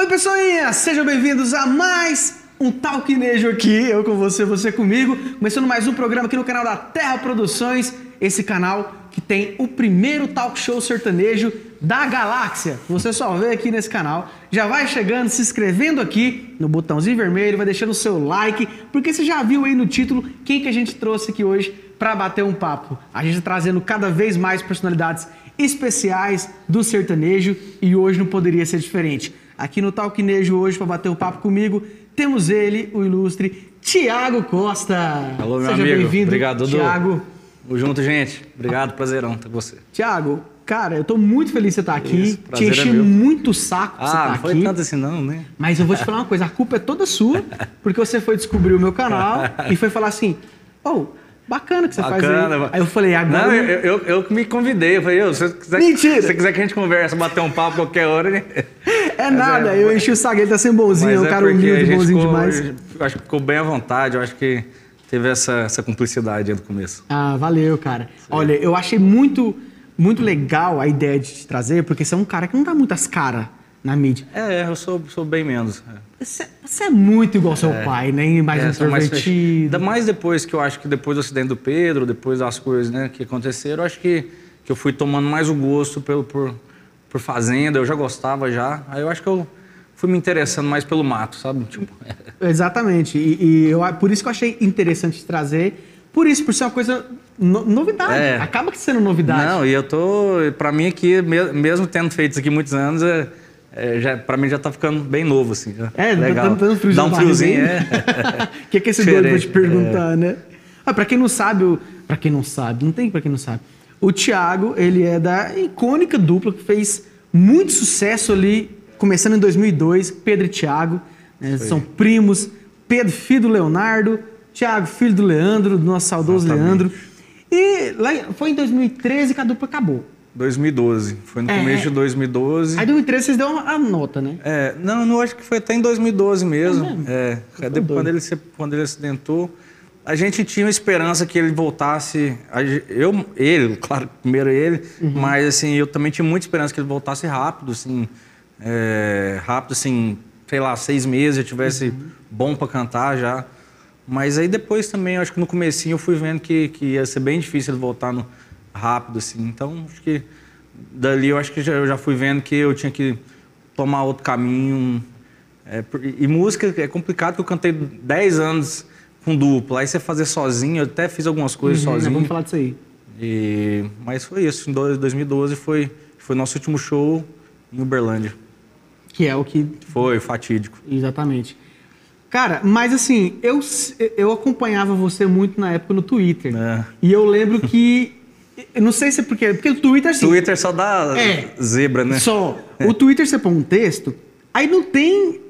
Oi, pessoinhas! Sejam bem-vindos a mais um Talquinejo aqui, eu com você, você comigo. Começando mais um programa aqui no canal da Terra Produções, esse canal que tem o primeiro talk show sertanejo da galáxia. Você só vê aqui nesse canal. Já vai chegando, se inscrevendo aqui no botãozinho vermelho, vai deixando o seu like, porque você já viu aí no título quem que a gente trouxe aqui hoje para bater um papo. A gente tá trazendo cada vez mais personalidades especiais do sertanejo e hoje não poderia ser diferente. Aqui no Talquinejo hoje para bater um papo comigo, temos ele, o ilustre Tiago Costa. Alô, meu Seja amigo. bem-vindo, Obrigado, Dudu. Tiago. Tamo junto, gente. Obrigado, prazerão estar com você. Tiago, cara, eu tô muito feliz de você estar aqui. Isso, Te é enchi meu. muito o saco pra você Ah, estar não foi tanto assim não, né? Mas eu vou te falar uma coisa, a culpa é toda sua, porque você foi descobrir o meu canal e foi falar assim, oh, bacana que você faz Bacana. aí. Aí eu falei, agora... Não, eu- eu, eu, me convidei. Eu falei, eu, se você quiser, Mentira! Se você quiser que a gente converse, bater um papo qualquer hora, né? É nada, é- eu enchi o saco, ele tá sendo bonzinho, é um cara porque a humilde, bonzinho ficou, demais. eu Acho que ficou bem à vontade. Eu acho que teve essa, essa cumplicidade aí no começo. Ah, valeu, cara. Olha, eu achei muito, muito legal a ideia de te trazer, porque você é um cara que não dá muitas caras na mídia. É, eu sou, sou bem menos. é. Você, é muito igual seu pai, né? Mais É, mais introvertido. Ainda mais depois que eu acho que depois do acidente do Pedro, depois das coisas né, que aconteceram, eu acho que, que eu fui tomando mais o gosto pelo, por, por fazenda, eu já gostava já. Aí eu acho que eu fui me interessando mais pelo mato, sabe? Tipo, Exatamente. E, e eu, por isso que eu achei interessante te trazer. Por isso, por ser uma coisa no- novidade. É. Acaba sendo novidade. Não, e eu tô, pra mim aqui, me- mesmo tendo feito isso aqui muitos anos, é, é, já, pra mim já tá ficando bem novo, assim. É, legal. dá, dá um friozinho. Dá um friozinho, aí. é. O que, que esse doido vai te perguntar, né? Ah, pra quem não sabe, o... pra quem não sabe, não tem pra quem não sabe. O Thiago, ele é da icônica dupla que fez muito sucesso ali, começando em 2002, Pedro e Thiago. né? São primos. Pedro, filho do Leonardo. Thiago, filho do Leandro, do nosso saudoso Exatamente. Leandro. E lá, foi em 2013 que a dupla acabou. 2012. Foi no É, começo é. de 2012. Aí em 2013 vocês deram a nota, né? É, não, não acho que foi até em 2012 mesmo. É mesmo? É, depois, doido. quando, ele se, quando ele acidentou, a gente tinha esperança que ele voltasse. Eu, ele, claro, primeiro ele, Uhum. mas assim, eu também tinha muita esperança que ele voltasse rápido, assim, é, rápido, assim, sei lá, seis meses, eu tivesse Uhum. bom para cantar já. Mas aí depois também, acho que no comecinho eu fui vendo que, que ia ser bem difícil ele voltar no, rápido, assim. Então, acho que dali eu acho que já, eu já fui vendo que eu tinha que tomar outro caminho. É, e música é complicado, porque eu cantei 10 anos com dupla. Aí você fazer sozinho, eu até fiz algumas coisas Uhum, né? sozinho. Vamos falar disso aí. E, mas foi isso. Em dois- 2012 foi, foi nosso último show em Uberlândia. Que é o que Foi fatídico. Exatamente. Cara, mas assim, eu, eu acompanhava você muito na época no Twitter. É. E eu lembro que. Eu não sei se é porque. Porque o Twitter, assim. Twitter só dá É. zebra, né? Só. O Twitter você põe um texto, aí não tem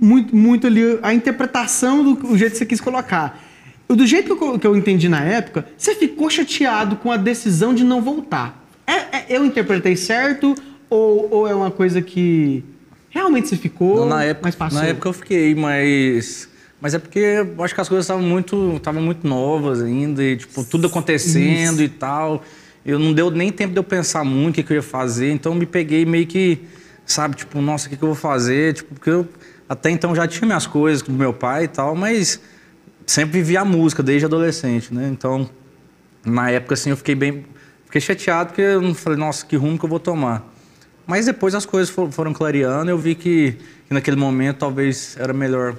muito, muito ali a interpretação do jeito que você quis colocar. Do jeito que eu, que eu entendi na época, você ficou chateado com a decisão de não voltar. É, é- eu interpretei certo ou, ou é uma coisa que realmente você ficou, Não, na época, mas passou? na época eu fiquei, mas mas é porque eu acho que as coisas estavam muito, estavam muito novas ainda, e, tipo, tudo acontecendo e tal. Eu não deu nem tempo de eu pensar muito o que, que eu ia fazer, então eu me peguei meio que, sabe, tipo, nossa, o que, que eu vou fazer? Tipo, porque eu até então já tinha minhas coisas com meu pai e tal, mas sempre vivi a música desde adolescente, né? Então, na época assim, eu fiquei bem, fiquei chateado porque eu não falei, nossa, que rumo que eu vou tomar. Mas depois as coisas for- foram clareando, eu vi que, que naquele momento talvez era melhor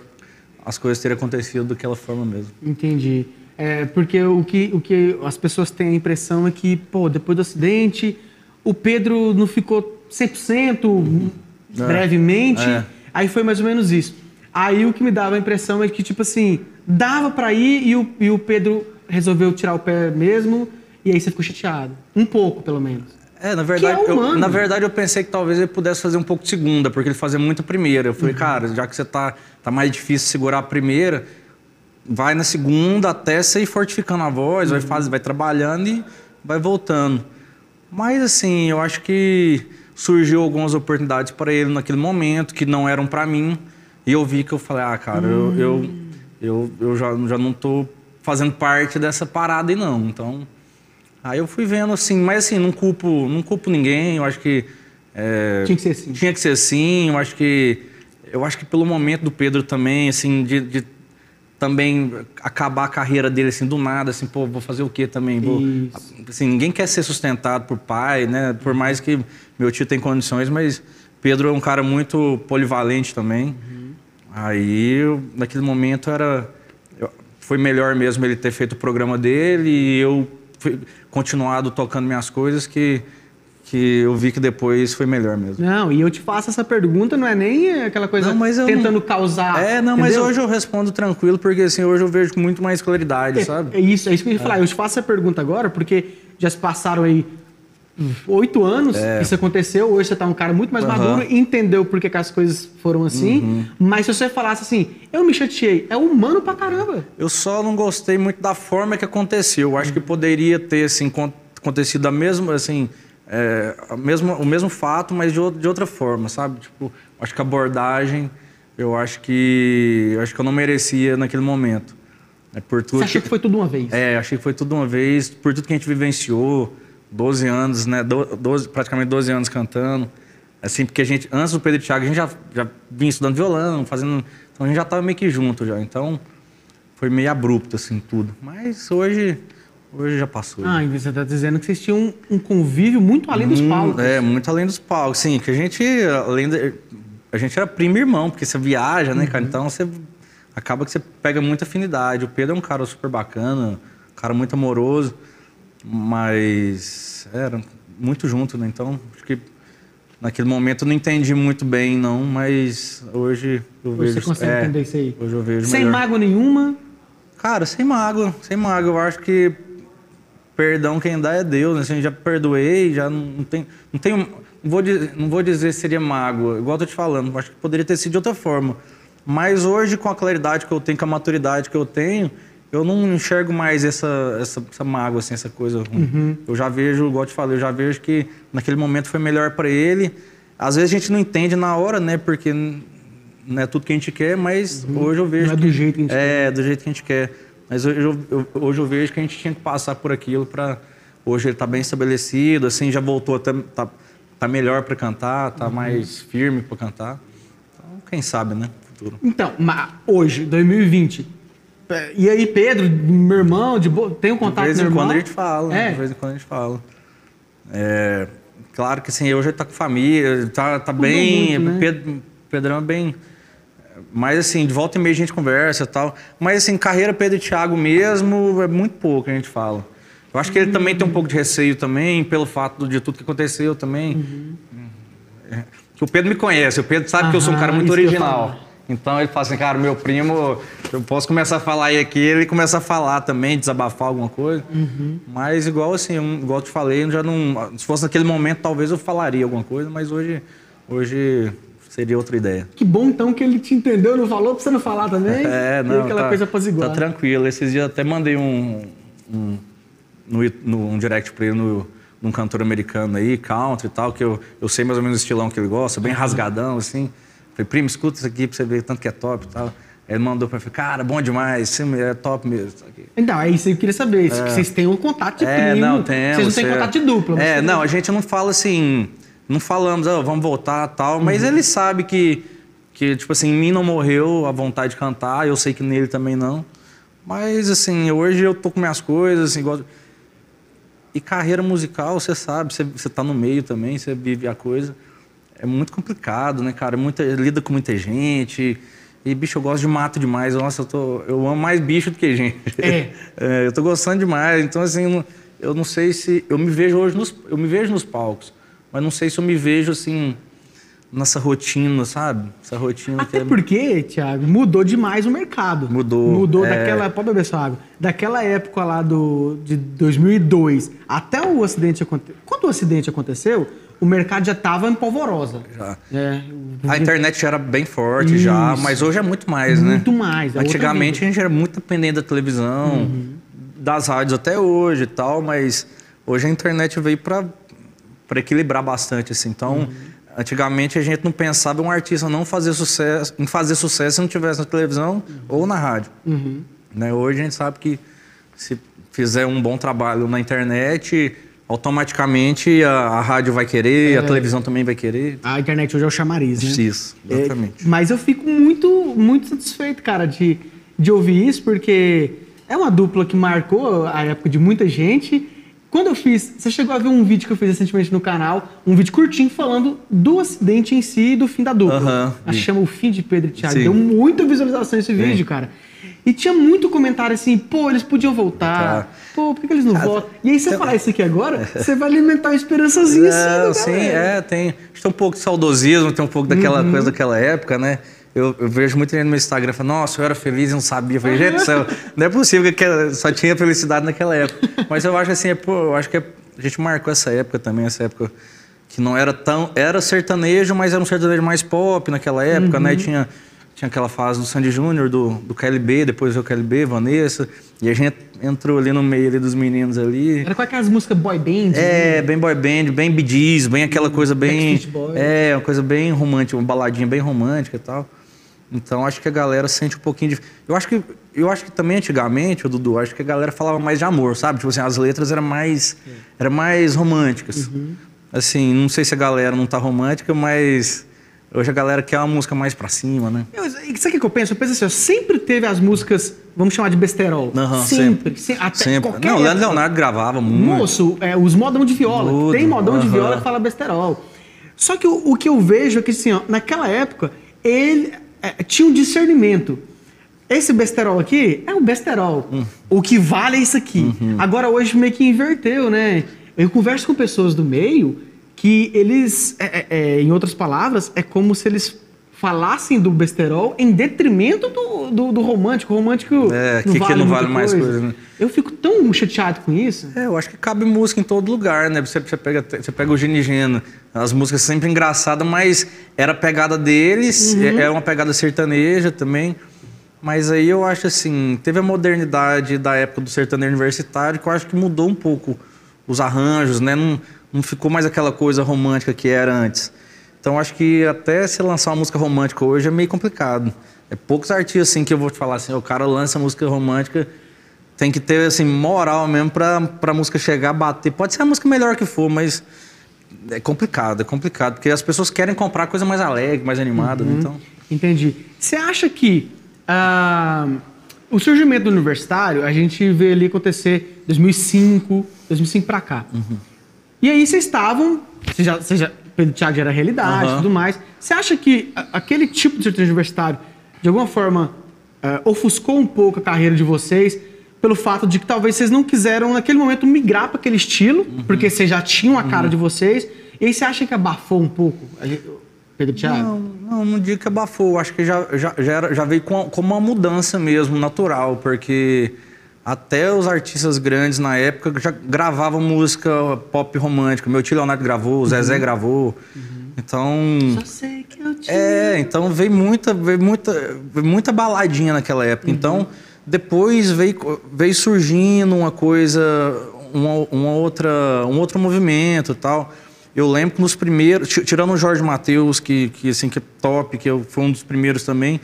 as coisas terem acontecido daquela forma mesmo. Entendi. É, porque o que, o que as pessoas têm a impressão é que, pô, depois do acidente, o Pedro não ficou 100% brevemente. é. Aí foi mais ou menos isso. Aí o que me dava a impressão é que, tipo assim, dava pra ir e o, e o Pedro resolveu tirar o pé mesmo, e aí você ficou chateado. Um pouco, pelo menos. É, na verdade, é eu, na verdade eu pensei que talvez ele pudesse fazer um pouco de segunda, porque ele fazia muito a primeira. Eu falei, cara, já que você tá, tá mais difícil segurar a primeira, vai na segunda até você ir fortificando a voz, vai, faz, vai trabalhando e vai voltando. Mas assim, eu acho que surgiu algumas oportunidades para ele naquele momento que não eram para mim. E eu vi que eu falei, ah, cara, eu, eu, eu, eu já, já não tô fazendo parte dessa parada aí não. Então, aí eu fui vendo assim, mas assim, não culpo, não culpo ninguém. Eu acho que é, Tinha que ser assim. Tinha que ser assim. Eu acho que eu acho que pelo momento do Pedro também, assim, de, de também acabar a carreira dele assim do nada, assim, pô, vou fazer o quê também? Vou, assim, ninguém quer ser sustentado por pai, né? Por mais que meu tio tem condições, mas Pedro é um cara muito polivalente também. Uhum. Aí, naquele momento era foi melhor mesmo ele ter feito o programa dele e eu fui, continuado tocando minhas coisas que que eu vi que depois foi melhor mesmo. Não, e eu te faço essa pergunta, não é nem aquela coisa não, tentando não... causar. É, não, entendeu? mas hoje eu respondo tranquilo, porque assim, hoje eu vejo com muito mais claridade, é, sabe? É isso, é isso que eu ia falar. Eu te faço essa pergunta agora, porque já se passaram aí oito anos é. isso aconteceu. Hoje você tá um cara muito mais uhum. maduro, entendeu por que, que, as coisas foram assim. Uhum. Mas se você falasse assim, eu me chateei, é humano pra caramba. Eu só não gostei muito da forma que aconteceu. Eu acho que poderia ter assim, acontecido da mesma, assim é, mesmo, o mesmo fato, mas de, de outra forma, sabe? Tipo, acho que a abordagem, eu acho que eu acho que eu não merecia naquele momento. É por tudo Você achou que, que foi tudo uma vez? É, achei que foi tudo uma vez, por tudo que a gente vivenciou, 12 anos, né? 12, praticamente 12 anos cantando. Assim, porque a gente, antes do Pedro e Thiago, a gente já, já vinha estudando violão, fazendo. Então a gente já estava meio que junto já. Então foi meio abrupto, assim, tudo. Mas hoje Hoje já passou. Ah, e você está dizendo que vocês tinham um, convívio muito além dos hum, palcos. É, muito além dos palcos. Sim, que a gente, além de, a gente era primo e irmão, porque você viaja, né, uhum. cara? Então você acaba que você pega muita afinidade. O Pedro é um cara super bacana, um cara muito amoroso, mas era muito junto, né? Então, acho que naquele momento eu não entendi muito bem, não, mas hoje eu hoje vejo. Você consegue é, entender isso aí? Hoje eu vejo. Sem melhor. mágoa nenhuma? Cara, sem mágoa, sem mágoa. Eu acho que perdão quem dá é Deus, né? Assim, já perdoei, já não tem, não tenho, não vou, não vou dizer se seria mágoa, igual eu tô te falando, acho que poderia ter sido de outra forma. Mas hoje, com a claridade que eu tenho, com a maturidade que eu tenho, eu não enxergo mais essa, essa, essa mágoa, assim, essa coisa ruim. Uhum. Eu já vejo, igual eu te falei, eu já vejo que naquele momento foi melhor para ele. Às vezes a gente não entende na hora, né? Porque não é tudo que a gente quer, mas uhum. hoje eu vejo. Não é do jeito que a gente é, quer. É, do jeito que a gente quer. Mas hoje eu, eu, hoje eu vejo que a gente tinha que passar por aquilo para. Hoje ele está bem estabelecido, assim, já voltou até. Tá, tá melhor para cantar, tá uhum. mais firme para cantar. Então, quem sabe, né? Futuro. Então, mas hoje, 2020. É, e aí, Pedro, meu irmão, de bo... tem um contato com De vez em quando a gente fala, é. de vez em quando a gente fala. É, claro que assim, hoje ele tá com família, tá, tá bem. Muito, né? Pedro, Pedrão é bem mas assim, de volta e meia a gente conversa e tal. Mas assim, carreira Pedro e Thiago mesmo, é muito pouco que a gente fala. Eu acho que ele uhum. também tem um pouco de receio também, pelo fato de tudo que aconteceu também. Uhum. É, que o Pedro me conhece, o Pedro sabe que eu sou um cara muito original. Então ele fala assim, cara, meu primo, eu posso começar a falar aí aqui, ele começa a falar também, desabafar alguma coisa. Uhum. Mas igual assim, igual eu te falei, já não. Se fosse naquele momento, talvez eu falaria alguma coisa, mas hoje, hoje Seria outra ideia. Que bom então que ele te entendeu, não falou pra você não falar também. É, não. aquela tá, coisa apaziguada. Tá tranquilo. Esses dias até mandei um, um, no, no, um direct pra ele no, num cantor americano aí, country e tal, que eu, eu sei mais ou menos o estilão que ele gosta, bem rasgadão, assim. Falei, primo, escuta isso aqui pra você ver tanto que é top e tal. Ele mandou pra mim, cara, bom demais, é top mesmo. Então, é isso que eu queria saber. É. Vocês têm um contato de é, primo. Não, temos. Vocês não têm contato de dupla. É, não, a gente não fala assim não falamos, oh, vamos voltar tal, mas uhum. ele sabe que, que, tipo assim, em mim não morreu a vontade de cantar, eu sei que nele também não. Mas, assim, hoje eu tô com minhas coisas, assim, igual... E carreira musical, você sabe, você, você tá no meio também, você vive a coisa. É muito complicado, né, cara? Muita, lida com muita gente. E, bicho, eu gosto de mato demais. Nossa, eu, tô, eu amo mais bicho do que gente. É. é eu tô gostando demais. Então, assim, eu não sei se... Eu me vejo hoje nos, eu me vejo nos palcos mas não sei se eu me vejo assim nessa rotina, sabe? Essa rotina Até que é... porque, Thiago, mudou demais o mercado. Mudou. Mudou é... daquela... Pode beber sua água. Daquela época lá do, de 2002 até o acidente acontecer. Quando o acidente aconteceu, o mercado já estava em polvorosa. Já. É. A internet já era bem forte Isso. já, mas hoje é muito mais, muito né? Muito mais. É Antigamente a gente era muito dependente da televisão, uhum. das rádios até hoje e tal, mas hoje a internet veio para para equilibrar bastante assim. Então, uhum. antigamente a gente não pensava um artista não fazer sucesso, em fazer sucesso se não tivesse na televisão uhum. ou na rádio. Uhum. Né? Hoje a gente sabe que se fizer um bom trabalho na internet, automaticamente a, a rádio vai querer, É. a televisão também vai querer. A internet hoje é o chamariz, né? Isso, exatamente. É, mas eu fico muito, muito satisfeito, cara, de, de ouvir isso, porque é uma dupla que marcou a época de muita gente. Quando eu fiz, você chegou a ver um vídeo que eu fiz recentemente no canal, um vídeo curtinho falando do acidente em si e do fim da dupla. A vi. chama O Fim de Pedro e Thiago. Sim. Deu muita visualização esse vídeo, cara. E tinha muito comentário assim, pô, eles podiam voltar. Tá. Pô, por que, que eles não voltam? E aí você falar isso aqui agora, você vai alimentar uma esperançazinha assim, É, da sim, é, tem. Acho que tem um pouco de saudosismo, tem um pouco daquela Uhum. coisa daquela época, né? Eu, eu vejo muito gente no meu Instagram falando, nossa, eu era feliz e não sabia. Eu falei, gente céu, não é possível que só tinha felicidade naquela época. Mas eu acho assim, é, pô, eu acho que é- a gente marcou essa época também, essa época que não era tão. Era sertanejo, mas era um sertanejo mais pop naquela época, Uhum. né? Tinha, tinha aquela fase do Sandy Júnior, do, do KLB, depois o KLB, Vanessa. E a gente entrou ali no meio ali dos meninos ali. Era com aquelas músicas boy band. né? É, bem boy band, bem Gees, bem aquela coisa bem. É, uma coisa bem romântica, uma baladinha bem romântica e tal. Então acho que a galera sente um pouquinho de. Eu acho que, eu acho que também antigamente, o Dudu, acho que a galera falava mais de amor, sabe? Tipo assim, as letras eram mais, eram mais românticas. Assim, não sei se a galera não tá romântica, mas hoje a galera quer uma música mais pra cima, né? Eu, sabe o que eu penso? Eu penso assim, sempre teve as músicas, vamos chamar de besterol. Aham, sempre. se- até Sempre. qualquer Não, o Leandro. Leonardo gravava muito. Moço, é, os modão de viola. Tudo, Tem modão de aham. viola que fala besterol. Só que o, o que eu vejo é que, assim, ó, naquela época, ele é, tinha um discernimento. Esse besterol aqui é um besterol. Hum. O que vale é isso aqui. Uhum. Agora, hoje, meio que inverteu, né? Eu converso com pessoas do meio que eles, é, é, é, em outras palavras, é como se eles falassem do besterol em detrimento do, do, do romântico. O romântico É, que- que não vale mais coisa, né? Eu fico tão chateado com isso. É, eu acho que cabe música em todo lugar, né? Você, você pega, você pega o Gini Geno, as músicas sempre engraçadas, mas era a pegada deles, é- era uma pegada sertaneja também. Mas aí eu acho assim, teve a modernidade da época do sertanejo universitário que eu acho que mudou um pouco os arranjos, né? Não, não ficou mais aquela coisa romântica que era antes. Então acho que até se lançar uma música romântica hoje é meio complicado. É poucos artistas assim que eu vou te falar assim, o cara lança música romântica, tem que ter assim moral mesmo pra, pra música chegar, bater. Pode ser a música melhor que for, mas é complicado, é complicado, porque as pessoas querem comprar coisa mais alegre, mais animada, né? então. Entendi. Você acha que ah, o surgimento do universitário, a gente vê ali acontecer 2005, 2005 pra cá. E aí vocês estavam, você já, você já, Pedro Thiago já era realidade e Aham. tudo mais. Você acha que aquele tipo de sertanejo universitário, de alguma forma, ah, ofuscou um pouco a carreira de vocês pelo fato de que talvez vocês não quiseram, naquele momento, migrar para aquele estilo, porque vocês já tinham a cara de vocês, e aí você acha que abafou um pouco, gente- Pedro Thiago? Não, não, não digo que abafou. Acho que já, já, já, era- já veio com, com uma mudança mesmo, natural, porque até os artistas grandes na época já gravavam música pop romântica. Meu tio Leonardo gravou, o Zezé gravou. Então. Só sei que eu te É, então veio muita, veio muita, veio muita baladinha naquela época. Então, depois veio, veio surgindo uma coisa, uma, uma outra, um outro movimento e tal. Eu lembro que nos primeiros, ti- tirando o Jorge Mateus, que, que, assim, que é top, que eu, foi um dos primeiros também,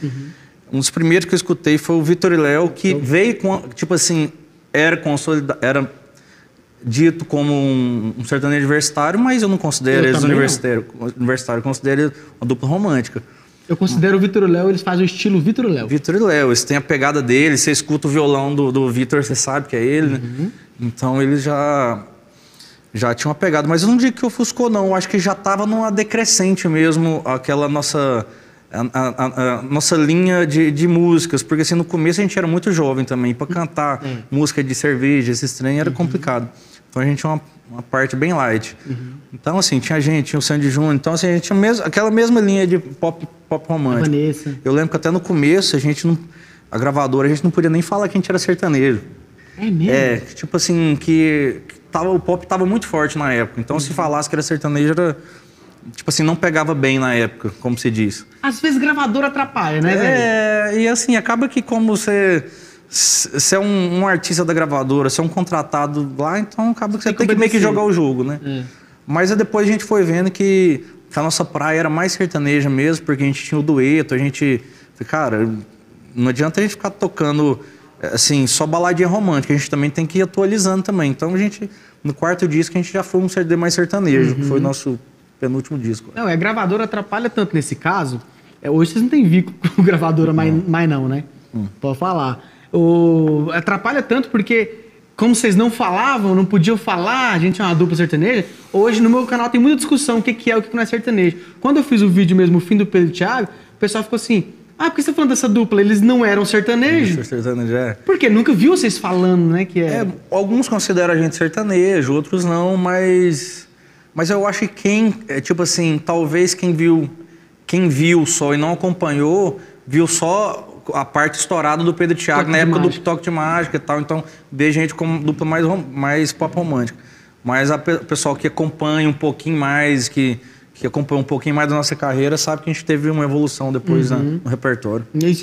um dos primeiros que eu escutei foi o Vitor e Léo, que veio com, tipo assim, era consolidado, era dito como um, um sertanejo universitário, mas eu não considero Eu eles universitário, universitário, eu considero eles uma dupla romântica. Eu considero o Vitor e Léo, eles fazem o estilo Vitor e Léo. Vitor e Léo, eles têm a pegada dele, você escuta o violão do, do Vitor, você sabe que é ele, né? Então eles já já tinham uma pegada, mas eu não digo que ofuscou não, eu acho que já estava numa decrescente mesmo aquela nossa a, a- a- nossa linha de, de músicas, porque assim no começo a gente era muito jovem também, para cantar música de cerveja, esses trem era complicado. Então a gente tinha uma, uma parte bem light. Então assim, tinha gente, tinha o Sandy Júnior, então assim, a gente tinha mesmo, aquela mesma linha de pop pop romântico. Vanessa. Eu lembro que até no começo a gente não. A gravadora, a gente não podia nem falar que a gente era sertanejo. É mesmo? É, tipo assim, que, que tava, o pop tava muito forte na época. Então se falasse que era sertanejo, era. Tipo assim, não pegava bem na época, como se diz. Às vezes gravador atrapalha, né, velho? É, e assim, acaba que como você. Você é um, um artista da gravadora, você é um contratado lá, então acaba que você Tem que tem que meio que jogar o jogo, né? É. Mas depois a gente foi vendo que a nossa praia era mais sertaneja mesmo, porque a gente tinha o dueto, a gente. Cara, não adianta a gente ficar tocando assim, só baladinha romântica. A gente também tem que ir atualizando também. Então a gente, no quarto disco, a gente já foi um CD mais sertanejo, que foi o nosso penúltimo disco. Não, é, gravadora atrapalha tanto nesse caso. É, hoje vocês não têm vínculo com gravadora mais, mais não, né? Pode falar. O, atrapalha tanto porque, como vocês não falavam, não podiam falar, a gente é uma dupla sertaneja, hoje no meu canal tem muita discussão o que, que é o que não é sertanejo. Quando eu fiz o vídeo mesmo, o fim do Pedro e Thiago, o pessoal ficou assim, ah, por que você tá falando dessa dupla? Eles não eram sertanejos? Sertanejo é. Porque nunca viu vocês falando, né, que é... É, alguns consideram a gente sertanejo, outros não, mas mas eu acho que quem, é, tipo assim, talvez quem viu, quem viu só e não acompanhou, viu só a parte estourada do Pedro Thiago Toque na época do Mágica. toque de mágica e tal, então vê gente como dupla mais mais pop romântica. Mas a pe- o pessoal que acompanha um pouquinho mais, que que acompanha um pouquinho mais da nossa carreira, sabe que a gente teve uma evolução depois na- Uhum. no repertório. E O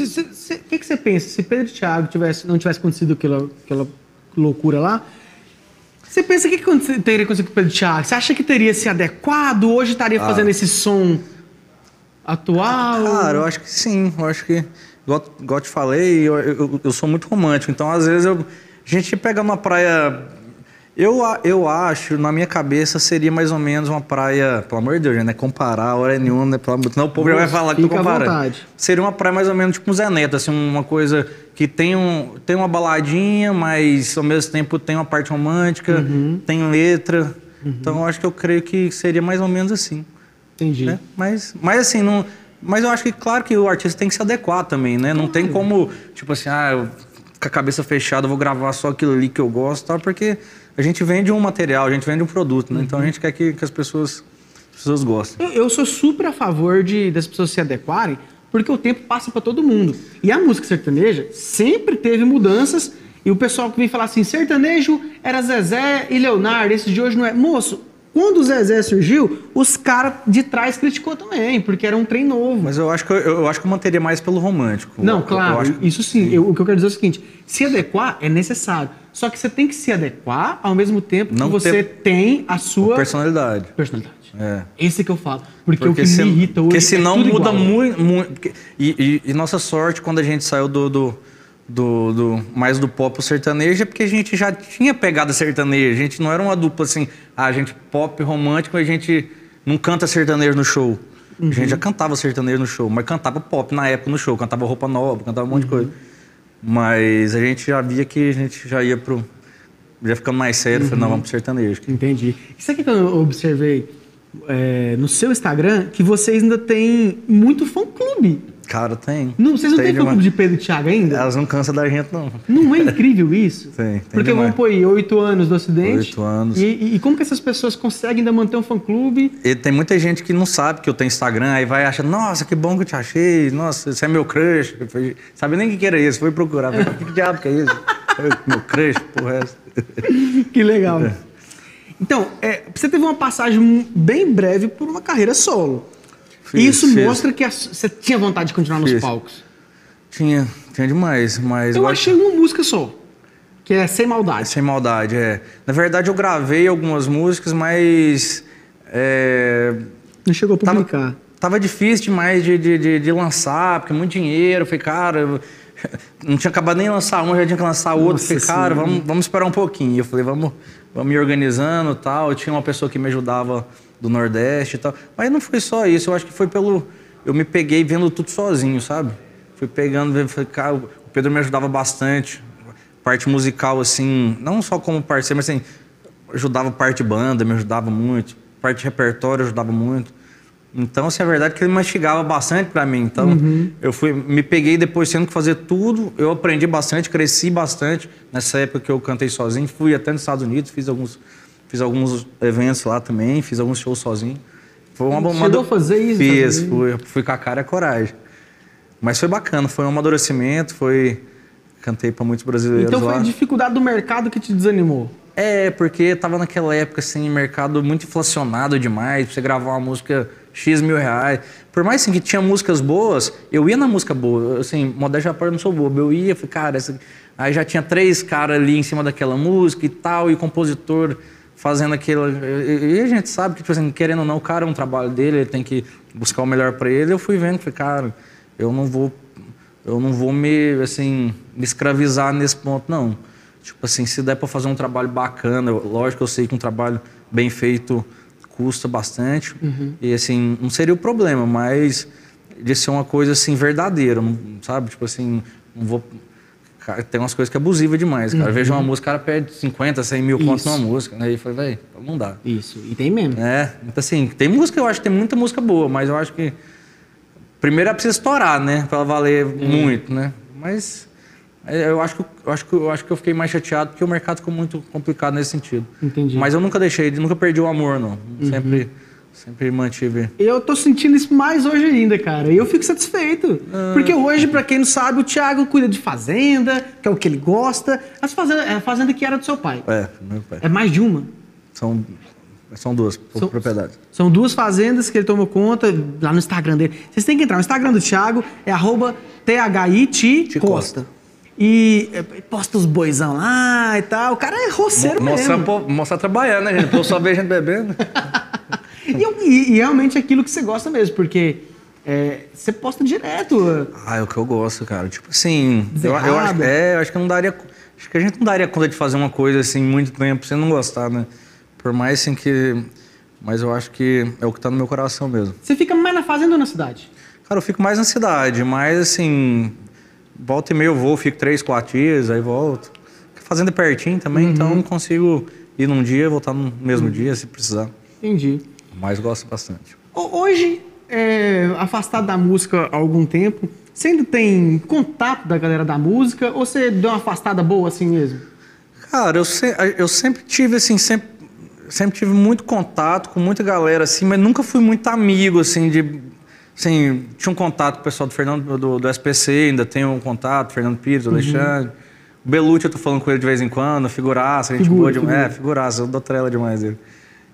que, que você pensa? Se Pedro Thiago tivesse, não tivesse acontecido aquela, aquela loucura lá, você pensa o que, teria acontecido com o Pedro Thiago? Você acha que teria se adequado? Hoje estaria fazendo esse som atual? Cara, eu acho que sim. Eu acho que, igual, igual eu te falei, eu, eu, eu sou muito romântico. Então, às vezes, eu, a gente pega uma praia. Eu, eu acho, na minha cabeça, seria mais ou menos uma praia. Pelo amor de Deus, né? Comparar, hora nenhuma, né? Pelo amor- o povo já vai falar que tô à comparando. Seria uma praia mais ou menos tipo um Zé Neto, assim, uma coisa que tem, um, tem uma baladinha, mas ao mesmo tempo tem uma parte romântica, Uhum. tem letra. Então, eu acho que eu creio que seria mais ou menos assim Entendi. né? Mas, mas assim, não. Mas eu acho que, claro, que o artista tem que se adequar também, né? Não tem como, tipo assim, ah, eu, com a cabeça fechada, vou gravar só aquilo ali que eu gosto, tal, porque a gente vende um material, a gente vende um produto, né? Então a gente quer que, que as pessoas, as pessoas gostem. Eu, eu sou super a favor de, das pessoas se adequarem, porque o tempo passa para todo mundo. E a música sertaneja sempre teve mudanças. E o pessoal que vem falar assim, sertanejo era Zezé e Leonardo, esse de hoje não é. Moço, quando o Zezé surgiu, os caras de trás criticou também, porque era um trem novo. Mas eu acho que eu, eu acho que eu manteria mais pelo romântico. Não, Eu- claro, que- isso sim. Eu- o que eu quero dizer é o seguinte: se adequar é necessário. Só que você tem que se adequar ao mesmo tempo Não que você ter- tem a sua personalidade. personalidade. É. Esse que eu falo. Porque, o que se- me irrita hoje Porque é senão tudo muda igual. muito. muito porque- e, e- e nossa sorte, quando a gente saiu do, do, do- do- mais do pop sertanejo, é porque a gente já tinha pegada sertaneja. A gente não era uma dupla assim, ah, a gente pop romântico, a gente não canta sertanejo no show. A Uhum. gente já cantava sertanejo no show, mas cantava pop na época no show, cantava roupa nova, cantava um monte de coisa. Mas a gente já via que a gente já ia pro. Já ficando mais sério, falei, Uhum. não, vamos pro sertanejo. Entendi. E sabe o que eu observei é, no seu Instagram? Que vocês ainda têm muito fã-clube. Cara, tem. Não, vocês não têm demais. fã-clube de Pedro e Thiago ainda? Elas não cansam da gente, não. Não é incrível isso? Tem, tem Porque demais. vamos pôr aí, oito anos do acidente. Oito anos. E, e- como que essas pessoas conseguem ainda manter um fã-clube? E tem muita gente que não sabe que eu tenho Instagram, aí vai achando, nossa, que bom que eu te achei, nossa, você é meu crush. Sabe nem o que era isso, foi procurar. Falei, que diabo que é isso? Eu, meu crush, porra, é essa? que legal. Então, é, você teve uma passagem bem breve por uma carreira solo. Fiz, Isso fiz. mostra que você tinha vontade de continuar nos Fiz. palcos. Tinha, tinha demais, mas Eu eu achei uma música só, que é Sem Maldade. Sem maldade, é. Na verdade, eu gravei algumas músicas, mas. É, Não chegou a tava, publicar. tava difícil demais de, de, de, de lançar, porque muito dinheiro. Eu falei, cara, eu não tinha acabado nem lançar uma, já tinha que lançar. Eu Nossa falei, cara, vamos, vamos esperar um pouquinho. Eu falei, vamos, vamos me organizando e tal. Eu tinha uma pessoa que me ajudava do Nordeste e tal. Mas não foi só isso, eu acho que foi pelo. Eu me peguei vendo tudo sozinho, sabe? Fui pegando, vendo, falei, cara, o Pedro me ajudava bastante. Parte musical, assim, não só como parceiro, mas assim, ajudava parte banda, me ajudava muito. Parte de repertório ajudava muito. Então, assim, a verdade é que ele mastigava bastante pra mim. Então, eu fui, me peguei depois tendo que fazer tudo. Eu aprendi bastante, cresci bastante nessa época que eu cantei sozinho. Fui até nos Estados Unidos, fiz alguns, fiz alguns eventos lá também, fiz alguns shows sozinho. Foi uma, uma Chegou a fazer isso Fiz, fui, fui com a cara e a coragem. Mas foi bacana, foi um amadurecimento, foi. Cantei pra muitos brasileiros Então foi lá. a dificuldade do mercado que te desanimou. É, porque tava naquela época, assim, mercado muito inflacionado demais, pra você gravar uma música X mil reais. Por mais assim, que tinha músicas boas, eu ia na música boa. Assim, modéstia à parte, não sou bobo. Eu ia, falei, cara, essa... aí já tinha três caras ali em cima daquela música e tal, e o compositor fazendo aquilo. E a gente sabe que, tipo assim, querendo ou não, o cara é um trabalho dele, ele tem que buscar o melhor pra ele. Eu fui vendo, falei, cara, eu não vou eu não vou me, assim, me escravizar nesse ponto, não. Tipo assim, se der para fazer um trabalho bacana, lógico que eu sei que um trabalho bem feito custa bastante. E assim, não seria o problema, mas de ser uma coisa assim verdadeira, sabe? Tipo assim, não vou. Cara, tem umas coisas que é abusiva demais, cara. Eu vejo uma música, o cara pede 50, 100 mil contos Isso. numa música. Aí eu falei, velho, não dá. Isso, e tem mesmo. É, então assim, tem música, eu acho que tem muita música boa, mas eu acho que. Primeiro ela precisa estourar, né? Pra ela valer muito, né? Mas. é, Eu acho, que, eu, acho que, eu acho que eu fiquei mais chateado porque o mercado ficou muito complicado nesse sentido. Entendi. Mas eu nunca deixei, nunca perdi o amor, não. Sempre, sempre mantive. Eu tô sentindo isso mais hoje ainda, cara. E eu fico satisfeito. Ah. Porque hoje, pra quem não sabe, o Thiago cuida de fazenda, que é o que ele gosta. As fazenda, é a fazenda que era do seu pai. É, meu pai. É mais de uma. São, são duas São- propriedades. São duas fazendas que ele tomou conta lá no Instagram dele. Vocês têm que entrar. O Instagram do Thiago é arroba THIT Costa. E é, posta os boizão lá e tal. O cara é roceiro Mostrar, mesmo. mostrar trabalhando, né, gente? Eu só vejo gente bebendo. E, eu- e- e realmente é aquilo que você gosta mesmo, porque é, você posta direto. Ah, é o que eu gosto, cara. Tipo assim, eu, eu acho, é, eu acho que eu não daria. Acho que a gente não daria conta de fazer uma coisa assim muito tempo sem não gostar, né? Por mais assim que. Mas eu acho que é o que tá no meu coração mesmo. Você fica mais na fazenda ou na cidade? Cara, eu fico mais na cidade, mas assim. Volta e meia eu vou, fico três, quatro dias, aí volto. Fazendo pertinho também, então eu consigo ir num dia e voltar no mesmo dia, se precisar. Entendi. Mas gosto bastante. Ho- Hoje, é, afastado da música há algum tempo, você ainda tem contato da galera da música ou você deu uma afastada boa assim mesmo? Cara, eu, se- eu sempre tive, assim, sempre, sempre tive muito contato com muita galera, assim, mas nunca fui muito amigo, assim, de... Assim, tinha um contato com o pessoal do Fernando, do, do SPC, ainda tenho um contato, Fernando Pires, Uhum. Alexandre. O Belucci eu tô falando com ele de vez em quando, figuraça, gente Figura, boa demais. É, figuraça, eu dou trela demais dele.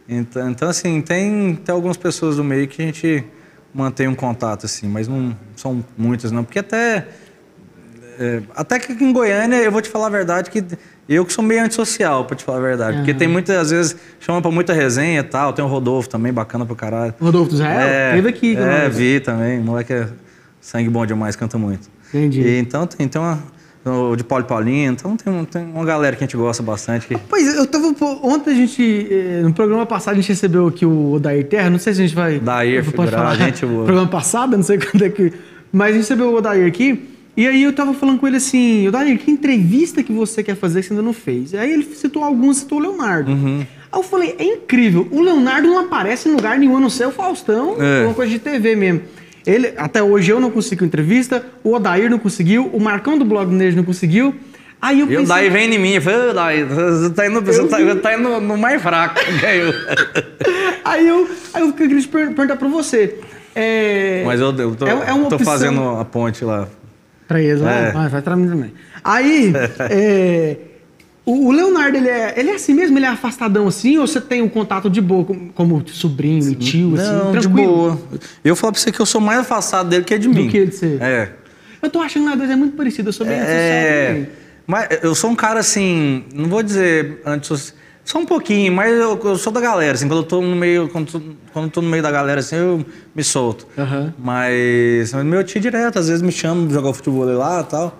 Então, então, assim, tem, tem algumas pessoas do meio que a gente mantém um contato, assim, mas não são muitas, não. Porque até... É, até que aqui em Goiânia, eu vou te falar a verdade, que eu que sou meio antissocial, pra te falar a verdade. Porque tem muitas, às vezes, chama pra muita resenha e tal. Tem o Rodolfo também, bacana pro caralho. Rodolfo do Israel? É, Teve aqui. É, vi também. Moleque é sangue bom demais, canta muito. Entendi. E, então tem, tem uma. O de Paulo Paulinho, então tem, tem uma galera que a gente gosta bastante. Que, Pois eu tava. Ontem a gente. eh, No programa passado a gente recebeu aqui o Odair Terra. Não sei se a gente vai. Odair, pode falar. gente boa. Programa passado, não sei quando é que. Mas a gente recebeu o Odair aqui. E aí eu tava falando com ele assim, Odair, que entrevista que você quer fazer que você ainda não fez? Aí ele citou alguns, citou o Leonardo. Uhum. Aí eu falei, é incrível, o Leonardo não aparece em lugar nenhum, a não ser o Faustão, É. uma coisa de TV mesmo. Ele, até hoje eu não consegui entrevista, o Odair não conseguiu, o Marcão do Blog Nerd não conseguiu. Aí eu e o pensei, Daí vem em mim, eu falei, "Ô, Daí, você tá indo, você tá, você tá indo no, mais fraco. Aí eu, aí eu queria perguntar pra você. É, Mas eu, eu tô, é, é tô opção- fazendo a ponte lá. Pra eles, né? É. Vai, vai pra mim também. Aí, é, o, Leonardo, ele é, ele é assim mesmo? Ele é afastadão assim? Ou você tem um contato de boa, como, como sobrinho e tio, assim? Não, de boa. Eu falo pra você que eu sou mais afastado dele que de mim. que de você? É. Eu tô achando que nós dois é muito parecido. Eu sou bem É. Mas eu sou um cara assim, não vou dizer antissocial. Só um pouquinho, mas eu, eu sou da galera, assim, quando eu tô no meio, quando, tô- quando tô no meio da galera, assim, eu me solto. Aham. Mas meu tio direto, às vezes me chama pra jogar futebol lá e tal.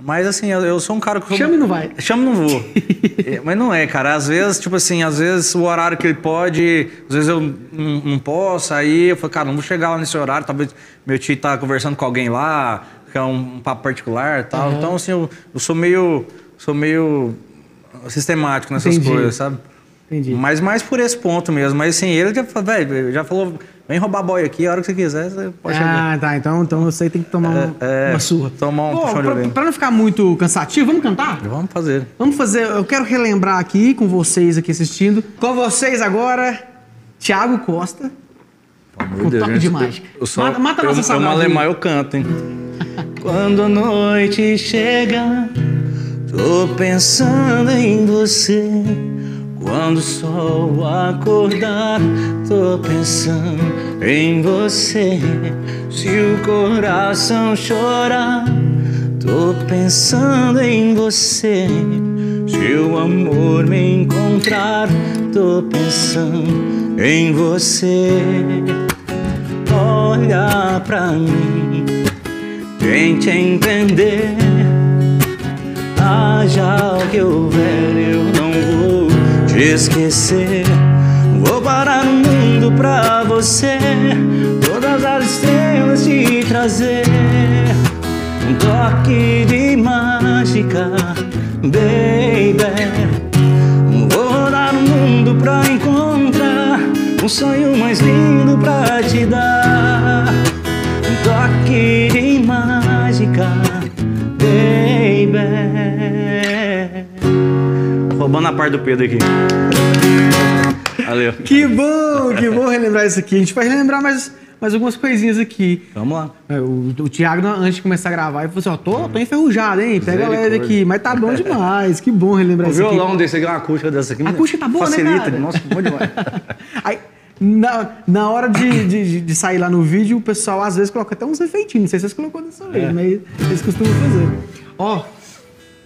Mas assim, eu, eu sou um cara que. Chama e não vai. Chama e não vou. É, mas não é, cara. Às vezes, tipo assim, às vezes o horário que ele pode, às vezes eu não, não posso, aí eu falo, cara, não vou chegar lá nesse horário, talvez meu tio tá conversando com alguém lá, que é um, papo particular e tal. Então, assim, eu, eu sou meio. sou meio sistemático nessas Entendi. coisas, sabe? Entendi. Mas mais por esse ponto mesmo. Mas assim, ele já, velho, já falou, vem roubar boy aqui, a hora que você quiser, você pode chegar. Ah, tá. Então, então você tem que tomar uma, É, é, uma surra. tomar um Pô, puxão de orelha. pra não ficar muito cansativo, vamos cantar? Vamos fazer. Vamos fazer, eu quero relembrar aqui com vocês aqui assistindo. Com vocês agora, Thiago Costa. Meu Um toque de mágica. Eu sou, Mata- mata eu, nossa eu saudade malemar aí. eu canto, hein? Quando a noite chega, tô pensando em você. Quando o sol acordar, tô pensando em você. Se o coração chorar, tô pensando em você. Se o amor me encontrar, tô pensando em você. Olha pra mim, tente entender. Haja o que houver, eu esquecer. Vou parar no mundo pra você, todas as estrelas te trazer. Um toque de mágica, baby. Vou rodar no mundo pra encontrar um sonho mais lindo pra te dar. Um toque de mágica, Roubando a parte do Pedro aqui. Valeu. Que bom, que bom relembrar isso aqui. A gente vai relembrar mais, mais algumas coisinhas aqui. Vamos lá. É, O, o Thiago, antes de começar a gravar, ele falou assim: ó, tô, tô enferrujado, hein? Pega leve aqui. Mas tá bom demais. Que bom relembrar O isso aqui. violão desse aqui, uma acústica dessa aqui. A acústica tá boa, né, Facilita. Nossa, bom demais. Aí, na, na hora de, de, de sair lá no vídeo, o pessoal às vezes coloca até uns efeitinhos. Não sei se vocês colocou dessa vez, É. mas eles costumam fazer. Ó,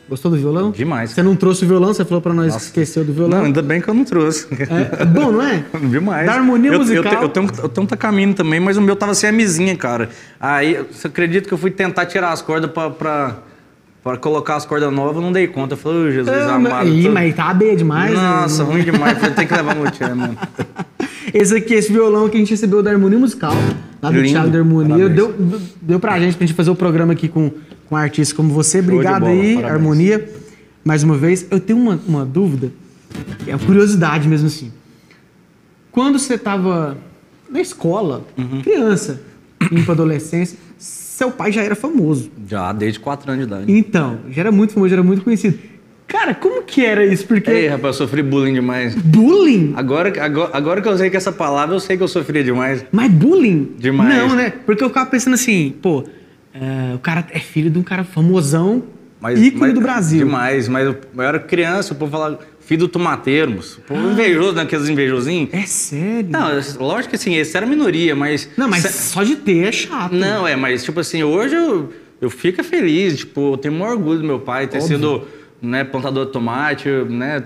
gostou do violão? Demais. Você não trouxe o violão, você falou pra nós que Nossa. esqueceu do Não, violão. ainda bem que eu não trouxe. É, é bom, não é? Demais. Da harmonia eu, musical. Eu, eu tenho, eu tenho um tacaminho também, mas o meu tava sem a mesinha, cara. Aí, você acredita que eu fui tentar tirar as cordas pra, pra, pra colocar as cordas novas, eu não dei conta. Eu falei, ô Jesus amado. Ih, tô- mas tá B demais. né? Nossa, ruim demais. Falei, tem que levar no tchan, mano. Esse aqui, esse violão que a gente recebeu da Harmonia Musical, lá do Lindo. Thiago da Harmonia. Parabéns. Deu- deu pra gente, pra gente fazer o programa aqui com, com artistas como você. de Obrigado aí, parabéns. Harmonia. Mais uma vez. Eu tenho uma, uma dúvida, é uma curiosidade mesmo assim. Quando você tava na escola, Uhum. criança, indo pra adolescência, seu pai já era famoso. Já, desde 4 anos de idade. Então, já era muito famoso, já era muito conhecido. Cara, como que era isso? Porque Ei, rapaz, eu sofri bullying demais. bullying? Agora, agora, agora que eu sei que essa palavra, eu sei que eu sofria demais. Mas bullying? Demais. Não, né? Porque eu ficava pensando assim, pô, é, o cara é filho de um cara famosão, Mas, ícone mas- do Brasil. Demais, mas eu, eu era criança, o povo falava, filho do tomateiro, moço. O povo invejoso, né? Aqueles invejosinhos. É sério? Não, lógico que assim, esse era minoria, mas. Não, mas se- só de ter é chato. Não, é, mas tipo assim, hoje eu, eu fico feliz, tipo, eu tenho maior orgulho do meu pai ter Óbvio. sido né, plantador de tomate, né?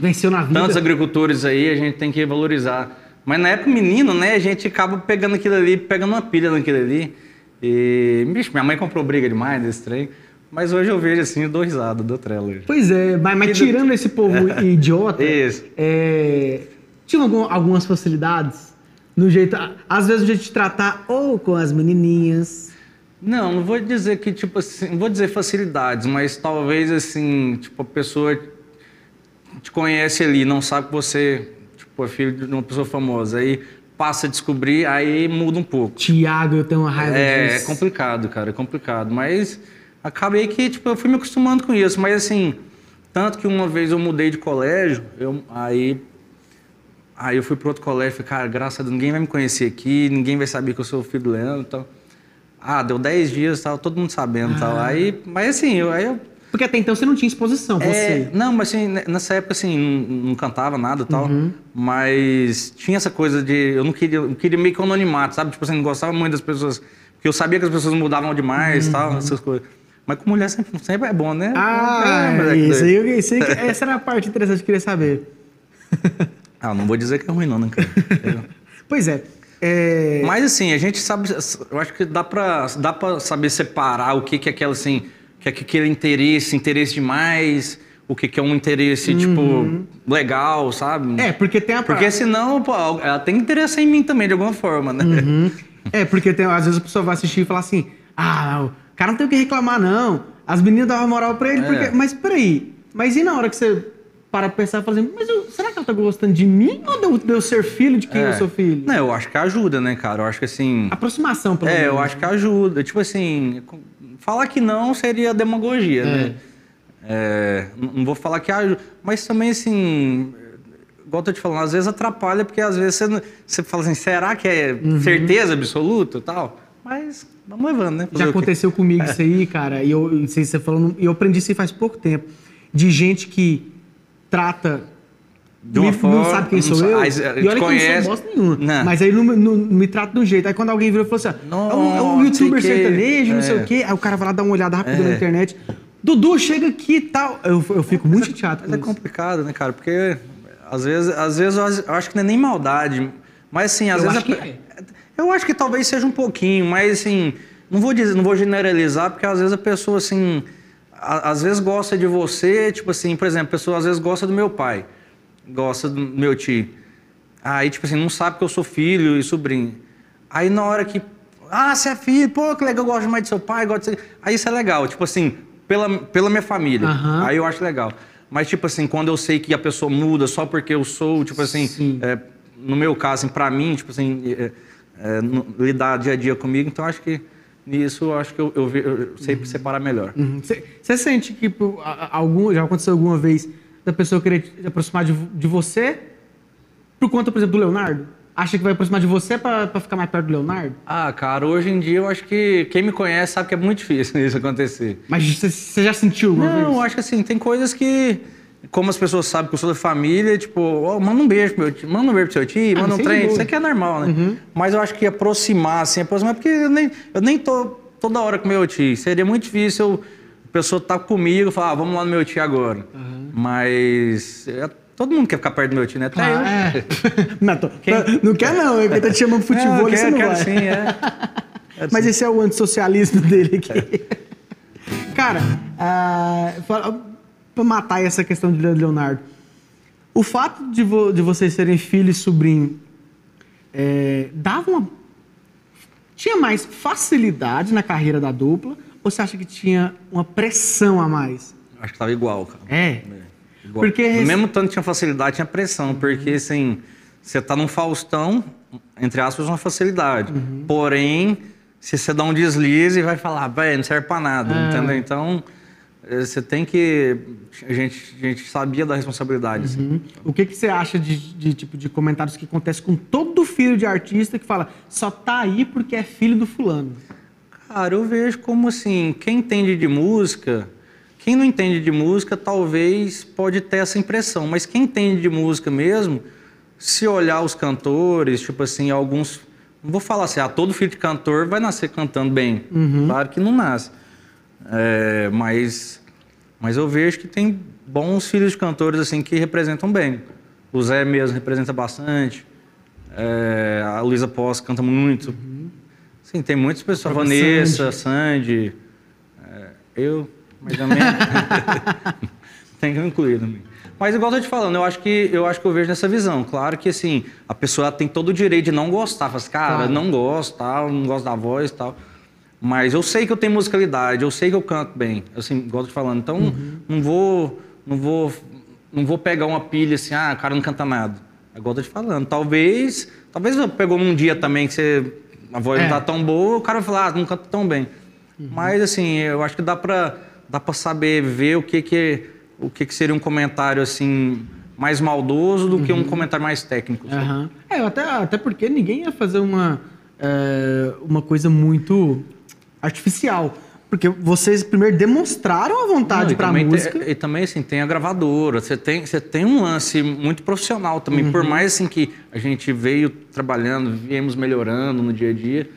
Venceu na vida. Tantos agricultores aí, a gente tem que valorizar. Mas na época, menino, né, a gente acaba pegando aquilo ali, pegando uma pilha naquilo ali. E, bicho, minha mãe comprou briga demais desse trem. Mas hoje eu vejo assim, eu dou risada, dou trela. Pois é, mas, mas do- tirando esse povo idiota, Isso. é, tinha algum- algumas facilidades no jeito, às vezes no jeito de tratar ou com as menininhas. Não, não vou dizer que, tipo assim, não vou dizer facilidades, mas talvez assim, tipo, a pessoa te conhece ali, não sabe que você, tipo, é filho de uma pessoa famosa, aí passa a descobrir, aí muda um pouco. Tiago, eu tenho uma raiva É, é disso. complicado, cara, é complicado, mas acabei que, tipo, eu fui me acostumando com isso, mas assim, tanto que uma vez eu mudei de colégio, eu, aí Aí eu fui para outro colégio, falei, cara, graças a Deus, ninguém vai me conhecer aqui, ninguém vai saber que eu sou o filho do Leandro e tal. Ah, deu 10 dias, tal, todo mundo sabendo e tal. Ah. Aí, mas assim, eu, aí eu. Porque até então você não tinha exposição, é, você. não, mas assim, ne- nessa época, assim, não, não cantava nada e tal. Uhum. Mas tinha essa coisa de. Eu não queria, eu queria meio que anonimato, sabe? Tipo assim, não gostava muito das pessoas. Porque eu sabia que as pessoas mudavam demais e tal, essas coisas. Mas com mulher sempre, sempre é bom, né? Uhum. Ah, É, é isso aí, isso aí, essa era a parte interessante que eu queria saber. Ah, não vou dizer que é ruim, não, né, cara? Pois é. é, Mas assim, a gente sabe, eu acho que dá pra, dá pra saber separar o que, que é aquela assim, que é aquele interesse, interesse demais, o que, que é um interesse, tipo, legal, sabe? é, porque tem a Porque senão, pô, ela tem interesse em mim também, de alguma forma, né? Uhum. É, porque tem, às vezes a pessoa vai assistir e fala assim: ah, o cara não tem o que reclamar, não. As meninas davam moral pra ele, É. porque. Mas peraí, mas e na hora que você para pra pensar e fala assim, mas eu- será que ela tá gostando de mim ou de eu- de eu ser filho de quem eu É. sou filho? Não, eu acho que ajuda, né, cara? Eu acho que assim. Aproximação, pelo É, menos. eu acho que ajuda. Tipo assim, falar que não seria demagogia, né? É, não não vou falar que ajuda. Mas também, assim, igual eu tô te falando, às vezes atrapalha, porque às vezes você, você fala assim, será que é Uhum. certeza absoluta e tal? Mas vamos levando, né? Fazer Já aconteceu comigo isso aí, cara, e eu, não sei se você falou, e eu aprendi isso aí faz pouco tempo. De gente que trata. De uma me- forma, não sabe quem não sou eu. aí, e olha que eu não conhece. sou bosta nenhuma. Não. Mas aí não, não- não me trata de um jeito. Aí quando alguém virou e falou assim: ó, é um, é um Não, youtuber que- sertanejo, não sei é. o quê. Aí o cara vai lá dar uma olhada rápida na É. internet. Dudu, chega aqui e tal. Eu, eu fico muito chateado Mas é isso. complicado, né, cara? Porque às vezes, às vezes eu acho- que não é nem maldade. Mas assim, às Eu vezes. acho a- é. Eu acho que talvez seja um pouquinho, mas assim. Não vou dizer, não vou generalizar, porque às vezes a pessoa, assim, a- às vezes gosta de você, tipo assim, por exemplo, a pessoa às vezes gosta do meu pai, gosta do meu tio. Aí, tipo assim, não sabe que eu sou filho e sobrinho. Aí na hora que. Ah, você é filho, pô, que legal, eu gosto mais de seu pai, gosto de. Aí isso é legal, tipo assim, pela, pela minha família. Aham. Aí eu acho legal. Mas, tipo assim, quando eu sei que a pessoa muda só porque eu sou, tipo assim, Sim. é, no meu caso, assim, pra mim, tipo assim, é, é, no- lidar dia a dia comigo, então acho que nisso acho que eu, eu, eu sei separar melhor. Você você sente que a- a- algum, já aconteceu alguma vez da pessoa querer se aproximar de, de você por conta, por exemplo, do Leonardo? Acha que vai aproximar de você pra ficar mais perto do Leonardo? Ah, cara, hoje em dia eu acho que quem me conhece sabe que é muito difícil isso acontecer. Mas você- já sentiu alguma Não, vez? eu acho que assim, tem coisas que, como as pessoas sabem que eu sou da família, tipo, ó, manda um beijo pro meu tio, manda um beijo pro seu tio, Ah, manda um trem, isso aqui é normal, né? Mas eu acho que aproximar, assim, aproximar, porque eu nem, eu nem tô toda hora com meu tio. Seria muito difícil eu, a pessoa tá comigo e falar, ah, vamos lá no meu tio agora. Mas é, todo mundo quer ficar perto do meu tio, né? Até eu. Ah, é. não, tô- não quer não, ele tá te chamando pro futebol, Não, você quero, não quero vai. sim, é. Quero Mas sim. esse é o antissocialismo dele aqui. Cara, ah, fala- pra matar essa questão de Leonardo, o fato de, vo- de vocês serem filho e sobrinho é, dava uma. Tinha mais facilidade na carreira da dupla ou você acha que tinha uma pressão a mais? Acho que tava igual, cara. É. Igual. Porque No mesmo tanto tinha facilidade, tinha pressão, porque assim, você tá num Faustão, entre aspas, uma facilidade. Uhum. Porém, se você dá um deslize, vai falar, velho, não serve pra nada, Ah. entendeu? Então, eh, você tem que. A gente, a gente sabia da responsabilidade. assim. Hum? O que, que você acha de, de, tipo de comentários que acontecem com todo filho de artista que fala só tá aí porque é filho do fulano? Cara, eu vejo como assim, quem entende de música, quem não entende de música, talvez pode ter essa impressão, mas quem entende de música mesmo, se olhar os cantores, tipo assim, alguns. Não vou falar assim, ah, todo filho de cantor vai nascer cantando bem. Claro que não nasce. É, mas, mas eu vejo que tem bons filhos de cantores assim que representam bem. O Zé mesmo representa bastante. É, a Luísa Posse canta muito. Sim, tem muitas pessoas. Vanessa, Sandy, é, eu, ou menos. tem que incluir também. Mas igual eu tô te falando, eu acho que eu acho que eu vejo nessa visão. Claro que assim, a pessoa tem todo o direito de não gostar. Fala assim, cara, Claro. não gosto, tal, não gosto da voz e tal. Mas eu sei que eu tenho musicalidade, eu sei que eu canto bem, assim, igual eu tô te falando. Então, Uhum. não vou, não vou, não vou pegar uma pilha assim, ah, o cara não canta nada. Igual eu tô te falando. Talvez, talvez eu pegou um dia também que você, a voz É. não tá tão boa, o cara vai falar, ah, não canta tão bem. Uhum. Mas assim, eu acho que dá pra, dá pra saber ver o que que, o que que seria um comentário assim mais maldoso do que um comentário mais técnico. Aham. É, até, até porque ninguém ia fazer uma, é, uma coisa muito artificial. Porque vocês primeiro demonstraram a vontade pra também música. Tem, e também, assim, tem a gravadora, você tem, você tem um lance muito profissional também. Uhum. Por mais, assim, que a gente veio trabalhando, viemos melhorando no dia a dia,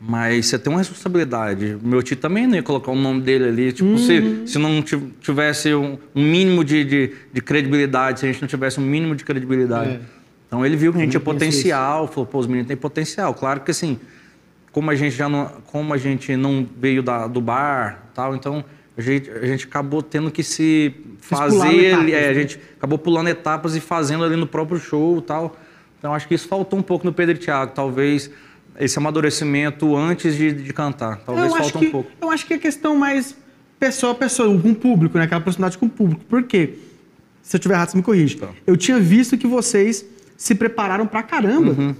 mas você tem uma responsabilidade. O meu tio também não ia colocar o nome dele ali. Tipo, Uhum. se, se não ti- tivesse um, um mínimo de, de, de credibilidade, se a gente não tivesse um mínimo de credibilidade. É. Então, ele viu que a gente tinha potencial, falou, pô, os meninos têm potencial. Claro que, assim, como a gente já não, como a gente não veio da, do bar tal então a gente, a gente acabou tendo que se fazer etapas, é, né? a gente acabou pulando etapas e fazendo ali no próprio show tal então acho que isso faltou um pouco no Pedro e Thiago talvez esse amadurecimento antes de, de cantar talvez eu acho falta que, um pouco Eu acho que é questão mais pessoa a pessoa, com o público, né? Aquela proximidade com o público. Por quê? Se eu tiver errado, você me corrige. Tá. Eu tinha visto que vocês se prepararam pra caramba.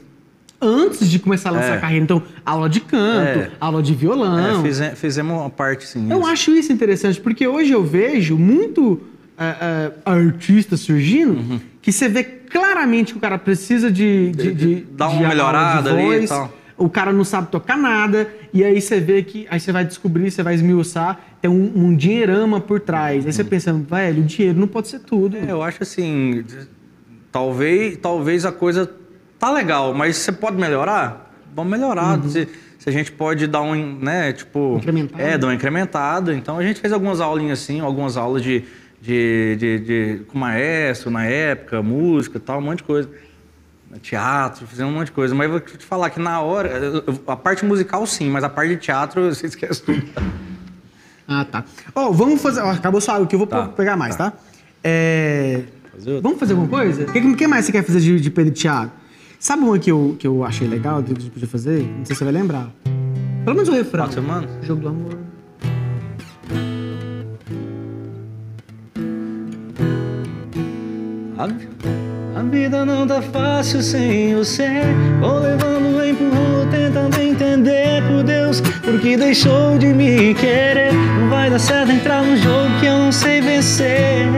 Antes de começar a lançar Uhum. É. a carreira. Então, aula de canto, É. aula de violão. é, fize- fizemos uma parte sim Eu acho isso interessante, porque hoje eu vejo muito é, é, artista surgindo Uhum. que você vê claramente que o cara precisa de, de, de, Dar uma de melhorada de ali e voz, tal. O cara não sabe tocar nada, e aí você vê que. Aí você vai descobrir, você vai esmiuçar, tem um, um dinheirama por trás. Aí você pensa, velho, o dinheiro não pode ser tudo. Uhum. É, eu acho assim, talvez, talvez a coisa tá legal, mas você pode melhorar? Vamos melhorar. Se, se a gente pode dar um, né, tipo... Incrementado. É, dar uma incrementada. Então a gente fez algumas aulinhas assim, algumas aulas de, de, de, de- com maestro na época, música e tal, um monte de coisa. teatro, fizemos um monte de coisa. Mas eu vou te falar que na hora, a parte musical sim, mas a parte de teatro você esquece tudo. Ah, tá. Ó, vamos fazer. ó, acabou só água aqui, eu vou Tá, pegar mais, tá? tá. É. Fazer? Vamos fazer alguma coisa? O que, que mais você quer fazer de, de Pedro e Thiago? Sabe uma que eu, que eu achei legal, que a gente podia fazer? Não sei se você vai lembrar. Pelo menos o refrão. Quatro semanas? Jogo do amor. A, a vida não tá fácil sem você. Vou levando, empurrando, tentando entender por Deus. Porque deixou de me querer. Não vai dar certo entrar num jogo que eu não sei vencer.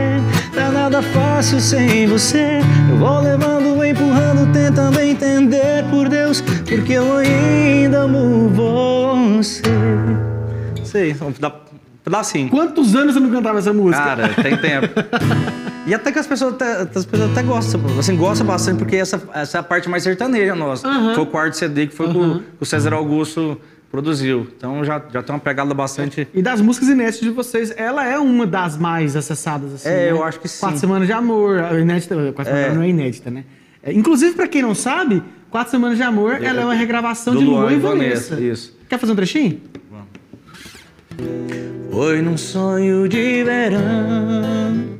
Tá nada fácil sem você. Eu vou levando, empurrando, tentando entender por Deus. Porque eu ainda amo você. Sei, dá um pedacinho. Quantos anos você não cantava essa música? Cara, tem tempo. E até que as pessoas até, as pessoas até gostam, assim, gostam bastante, porque essa, essa é a parte mais sertaneja nossa. Aham. Foi o quarto CD que foi que o- que o César Augusto produziu. Então já, já tem uma pegada bastante. E das músicas inéditas de vocês, ela é uma das mais acessadas, assim. É, né? eu acho que sim. Quatro Semanas de Amor, a inédita, Quatro Semanas de Amor não é inédita, né? É, inclusive, pra quem não sabe, Quatro Semanas de Amor, ela é uma regravação do de Luan e e Vanessa. Vanessa, isso. Quer fazer um trechinho? Foi num sonho de verão,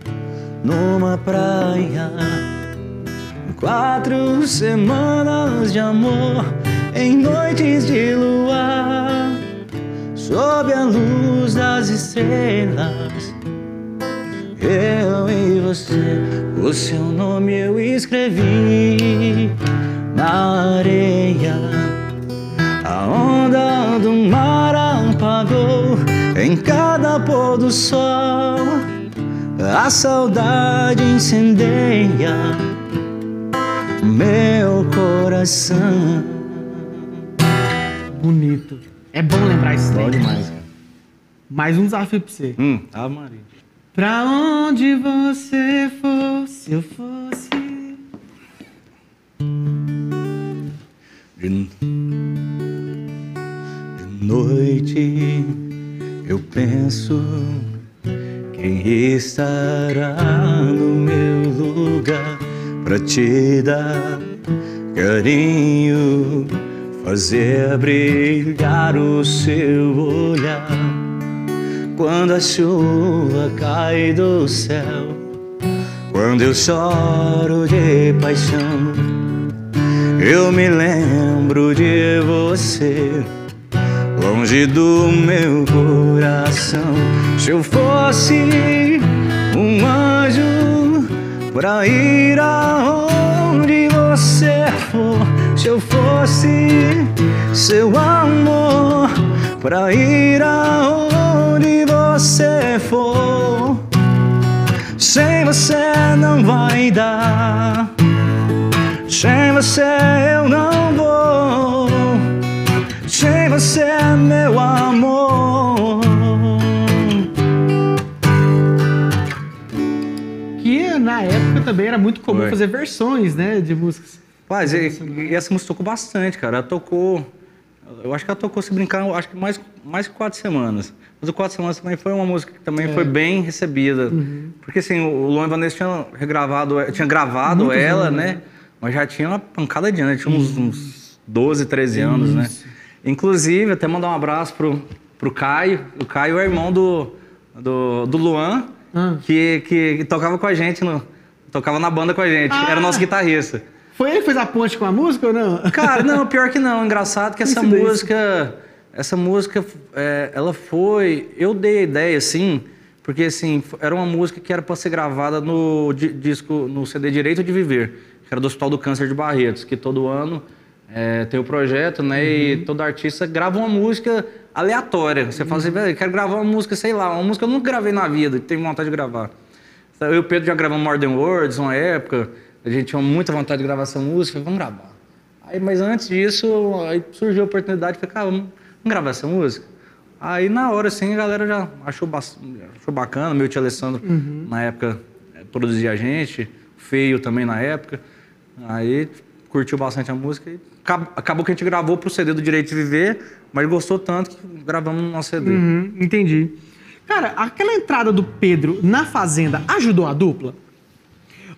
numa praia. Quatro semanas de amor, em noites de luar, sob a luz das estrelas. Eu e você, o seu nome eu escrevi na areia. A onda do mar apagou em cada pôr do sol. A saudade incendeia meu coração. Bonito. É bom lembrar Bom daí. demais. Mais um desafio pra você. Hum, ah, Maria. Pra onde você for, se eu fosse. De, de noite eu penso quem estará no meu lugar pra te dar carinho, fazer brilhar o seu olhar. Quando a chuva cai do céu, quando eu choro de paixão. Eu me lembro de você, longe do meu coração. Se eu fosse um anjo pra ir aonde você for, se eu fosse seu amor pra ir aonde você for, sem você não vai dar. Sem você eu não vou. Sem você, meu amor. Que na época também era muito comum fazer versões, né, de músicas. Mas e, e essa música tocou bastante, cara. Ela tocou. Eu acho que ela tocou, se brincar, acho que mais, mais que quatro semanas. Mas o quatro semanas também foi uma música que também É. foi bem recebida. Uhum. Porque assim, o Luan Vanessa tinha regravado, tinha gravado Muitos ela, anos, né? Mas já tinha uma pancada de anos, tinha uns, uns 12, 13 anos, né? Inclusive, até mandar um abraço pro, pro Caio. O Caio é irmão do, do, do Luan, Ah. que, que, que tocava com a gente, no, tocava na banda com a gente. Ah. Era nosso guitarrista. Foi ele que fez a ponte com a música ou não? Cara, não, pior que não. Engraçado que essa Coincidência. música, essa música, é, ela foi, eu dei a ideia assim, porque assim era uma música que era para ser gravada no di- disco, no CD Direito de Viver, que era do Hospital do Câncer de Barretos, que todo ano é, tem o projeto, né? E todo artista grava uma música aleatória. Você fala assim, velho, eu quero gravar uma música, sei lá, uma música que eu nunca gravei na vida, que tenho vontade de gravar. Então, Eu e o Pedro já gravamos Modern Words uma época. A gente tinha muita vontade de gravar essa música. Vamos gravar. Aí, mas antes disso, aí surgiu a oportunidade. Falei, cara, vamos, vamos gravar essa música? Aí, na hora, assim, a galera já achou, bas- achou bacana. Meu tio Alessandro, na época, eh, produzia a gente. Feio também na época. Aí, curtiu bastante a música. E acab- acabou que a gente gravou pro CD do Direito de Viver. Mas gostou tanto que gravamos no nosso CD. Uhum, entendi. Cara, aquela entrada do Pedro na Fazenda ajudou a dupla?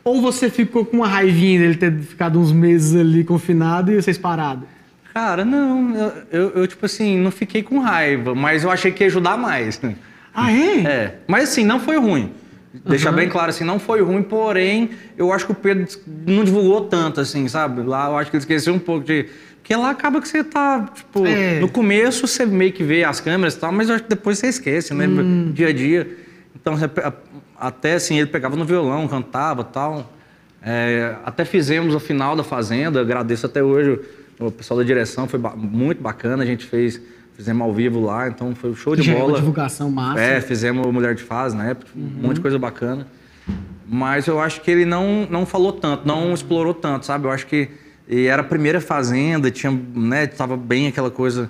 Ou você ficou com uma raivinha dele ter ficado uns meses ali confinado e vocês parados? Cara, não, eu, eu, eu, tipo assim, não fiquei com raiva, mas eu achei que ia ajudar mais. Ah, é? É, mas assim, não foi ruim. Deixar bem claro assim, não foi ruim, porém, eu acho que o Pedro não divulgou tanto, assim, sabe? Lá eu acho que ele esqueceu um pouco de. Porque lá acaba que você tá, tipo, É. no começo você meio que vê as câmeras e tal, mas eu acho que depois você esquece, né? Hum. Dia a dia. Então, até assim, ele pegava no violão, cantava e tal. É, até fizemos o final da Fazenda, agradeço até hoje o pessoal da direção, foi ba- muito bacana, a gente fez, fizemos ao vivo lá, então foi um show de Já é uma bola. divulgação massa. É, fizemos Mulher de Fase na época, um monte de coisa bacana. Mas eu acho que ele não, não falou tanto, não explorou tanto, sabe? Eu acho que e era a primeira fazenda, tinha, né, tava bem aquela coisa,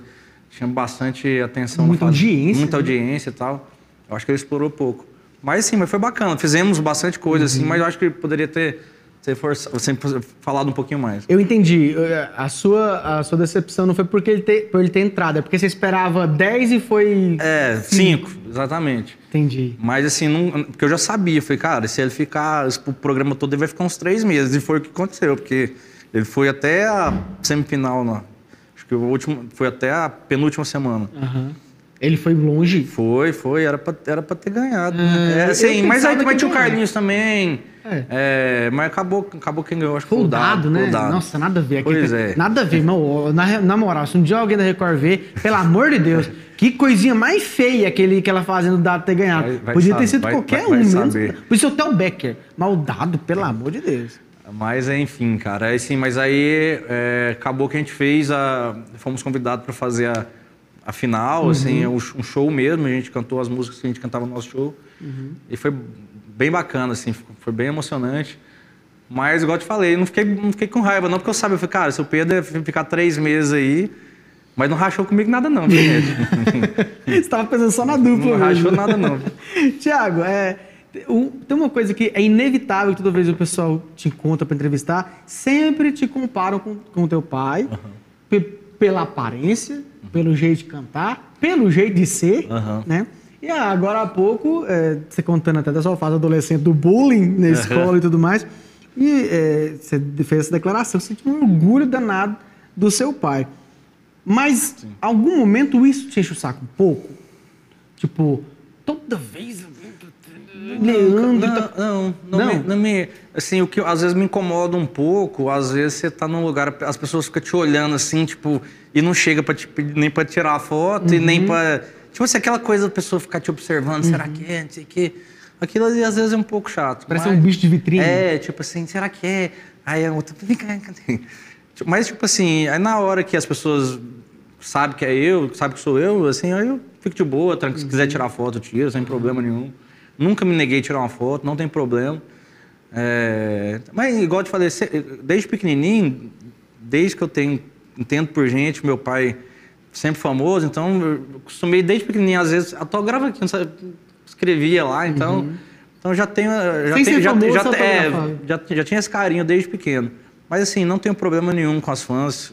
tinha bastante atenção. Muita audiência, Muita né? audiência e tal. Eu acho que ele explorou pouco. Mas sim, mas foi bacana. Fizemos bastante coisa, assim, Uhum. mas eu acho que poderia ter, sempre falado um pouquinho mais. Eu entendi. Eh, A sua, a sua decepção não foi porque ele ter, por ele ter entrado, é porque você esperava 10 e foi. É, cinco, exatamente. Entendi. Mas assim, não, porque eu já sabia, falei, cara, se ele ficar, o programa todo ele vai ficar uns três meses. E foi o que aconteceu, porque ele foi até a semifinal, não. acho que o último, foi até a penúltima semana. Aham. Ele foi longe. Foi, foi, era pra, era pra ter ganhado. Né? É, assim, mas aí também tinha o. Carlinhos também. É. É, mas acabou, acabou quem ganhou, acho que Foi o dado, né? Dado. Nossa, nada a ver. Aqui Pois é. Nada a ver, não. Na, na moral, se um dia alguém da Record ver, pelo amor de Deus, que coisinha mais feia aquele que ela fazendo o dado ter ganhado. Vai- vai Podia ter sido vai- qualquer um, menos. saber. Podia ser até o Becker. Mas o dado, pelo amor de Deus. Mas enfim, cara, aí sim, mas aí é, acabou que a gente fez a. Fomos convidados para fazer a, a final, assim, um sh- um show mesmo, a gente cantou as músicas que a gente cantava no nosso show. E foi bem bacana, assim, foi bem emocionante. Mas, igual eu te falei, não fiquei, não fiquei com raiva, não, porque eu sabia, eu falei, cara, se o Pedro ia ficar três meses aí, mas não rachou comigo nada, não, viu? Você tava pensando só na dupla não rachou mesmo. nada, não. Tiago, é, tem uma coisa que é inevitável que toda vez o pessoal te encontra para entrevistar, sempre te comparam com, o teu pai, pe- pela aparência, pelo jeito de cantar, pelo jeito de ser, Aham. né? E ah, agora há pouco, é, você contando até da sua fase adolescente do bullying na escola e tudo mais, e é, você fez essa declaração, você tinha um orgulho danado do seu pai. Mas, em algum momento, isso te enche o saco um pouco? Tipo, toda vez. Leandro. tá- Não, não, não, Não? Me, não me- Assim, o que às vezes me incomoda um pouco, às vezes você tá num lugar, as pessoas ficam te olhando assim, tipo, e não chega pra te, nem pra tirar a foto e nem pra. Tipo assim, aquela coisa da pessoa ficar te observando, será que é? Não sei o quê. Aquilo ali, às vezes é um pouco chato. Parece mas- um bicho de vitrine. É, tipo assim, será que é? Aí a outra, vem cá, Mas, tipo assim, aí na hora que as pessoas sabem que é eu, sabem que sou eu, assim, aí eu fico de boa, tranquilo. se quiser tirar foto, eu tiro, sem problema nenhum. Nunca me neguei a tirar uma foto, não tem problema. É, Mas, igual eu te falei, desde pequenininho, desde que eu tenho, entendo por gente, meu pai sempre famoso, então eu costumei desde pequenininho, às vezes, autografo aqui, sabe, escrevia lá, então, então já tenho, já Sem tenho, já, famoso, já, é, já, já tinha esse carinho desde pequeno. Mas assim, não tenho problema nenhum com as fãs,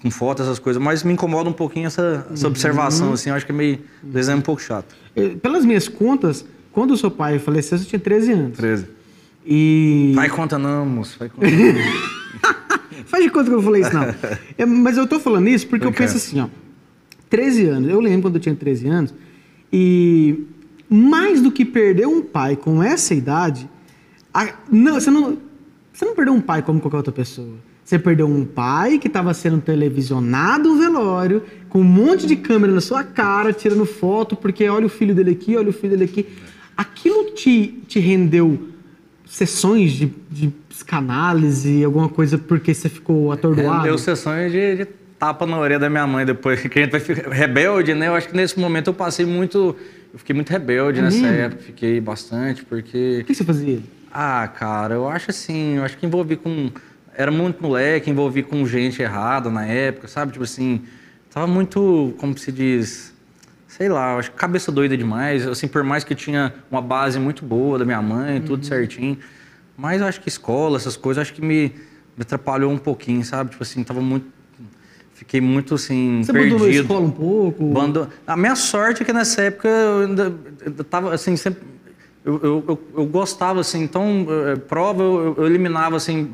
com fotos, essas coisas, mas me incomoda um pouquinho essa, essa observação, assim, eu acho que é meio, às vezes é um pouco chato. Eh, Pelas minhas contas, quando o seu pai faleceu, você tinha 13 anos. 13. E. Vai conta não, moço, vai conta não. Faz de conta que eu falei isso, não. É, mas eu tô falando isso porque eu Brincando. penso assim, ó. 13 anos, eu lembro quando eu tinha 13 anos, e mais do que perder um pai com essa idade, a- não, você não, você não perdeu um pai como qualquer outra pessoa. Você perdeu um pai que estava sendo televisionado o velório, com um monte de câmera na sua cara, tirando foto, porque olha o filho dele aqui, olha o filho dele aqui. Aquilo te, te rendeu sessões de, de psicanálise, alguma coisa porque você ficou atordoado? Deu sessões de, de tapa na orelha da minha mãe depois que a gente vai ficar rebelde, né? Eu acho que nesse momento eu passei muito. Eu fiquei muito rebelde nessa mesmo? época, fiquei bastante, porque. O que você fazia? Ah, cara, eu acho assim, eu acho que envolvi com. Era muito moleque, envolvi com gente errada na época, sabe? Tipo assim, tava muito, como se diz, sei lá, acho que cabeça doida demais. Assim, por mais que tinha uma base muito boa da minha mãe, tudo certinho. Mas eu acho que escola, essas coisas, acho que me, me atrapalhou um pouquinho, sabe? Tipo assim, tava muito. Fiquei muito assim. Você perdido. abandonou a escola um pouco? A minha sorte é que nessa época eu ainda eu tava assim, sempre eu, eu, eu, eu gostava, assim, então, eh, prova eu, eu eliminava, assim,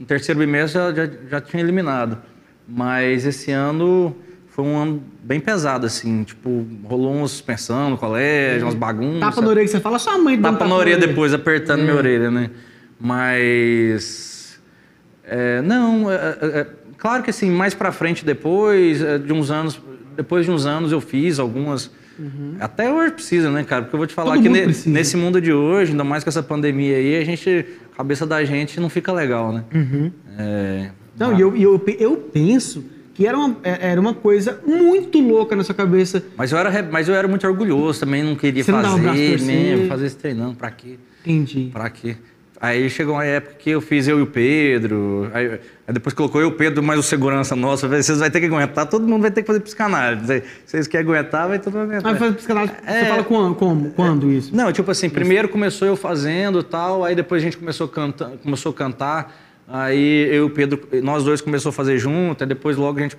no terceiro bimestre já, já, já tinha eliminado. Mas esse ano foi um ano bem pesado, assim, tipo, rolou uma suspensão no colégio, umas bagunças. Tapa na orelha que você fala, sua mãe um Tapa na orelha depois, apertando minha orelha, né? Mas. é, não, é, é, é, claro que assim, mais pra frente depois, é, de uns anos, depois de uns anos eu fiz algumas. Até hoje precisa, né, cara? Porque eu vou te falar Todo que ne- nesse mundo de hoje, ainda mais com essa pandemia aí, a gente, a cabeça da gente não fica legal, né? É, Não, e eu, eu, eu penso que era uma, é- era uma coisa muito louca na sua cabeça. mas, eu era, mas eu era muito orgulhoso também, não queria Você não dava o braço a fazer? Fazer esse treinão, pra quê? Entendi. Pra quê? Aí chegou uma época que eu fiz eu e o Pedro, aí, aí depois colocou eu e o Pedro, mais o segurança nosso, vocês vão ter que aguentar, todo mundo vai ter que fazer psicanálise. Vocês querem aguentar, vai todo mundo aguentar. Mas fazer psicanálise, você É. fala quando, como? Quando isso? Não, tipo assim, primeiro começou eu fazendo e tal, aí depois a gente começou a, canta, começou a cantar, aí eu e o Pedro, nós dois começou a fazer junto, aí depois logo a gente...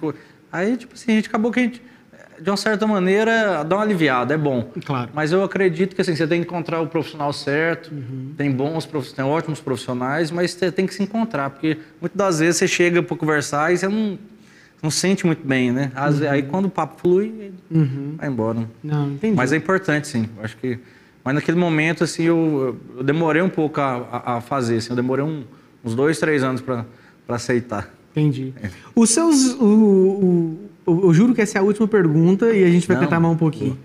Aí, tipo assim, a gente acabou que a gente, de uma certa maneira, dá uma aliviada, é bom. Claro. Mas eu acredito que assim, você tem que encontrar o profissional certo, tem bons prof- tem ótimos profissionais, mas você tem que se encontrar, porque muitas das vezes você chega para conversar e você não, não sente muito bem, né? Às vezes- Aí quando o papo flui, vai embora. Não, entendi. Mas é importante, sim. Acho que. Mas naquele momento, assim, eu, eu demorei um pouco a, a- a fazer. Assim, eu demorei um- uns dois, três anos para aceitar. Entendi. Os seus. O, o- o- eu juro que essa é a última pergunta e a gente vai Não, tentar mais um pouquinho.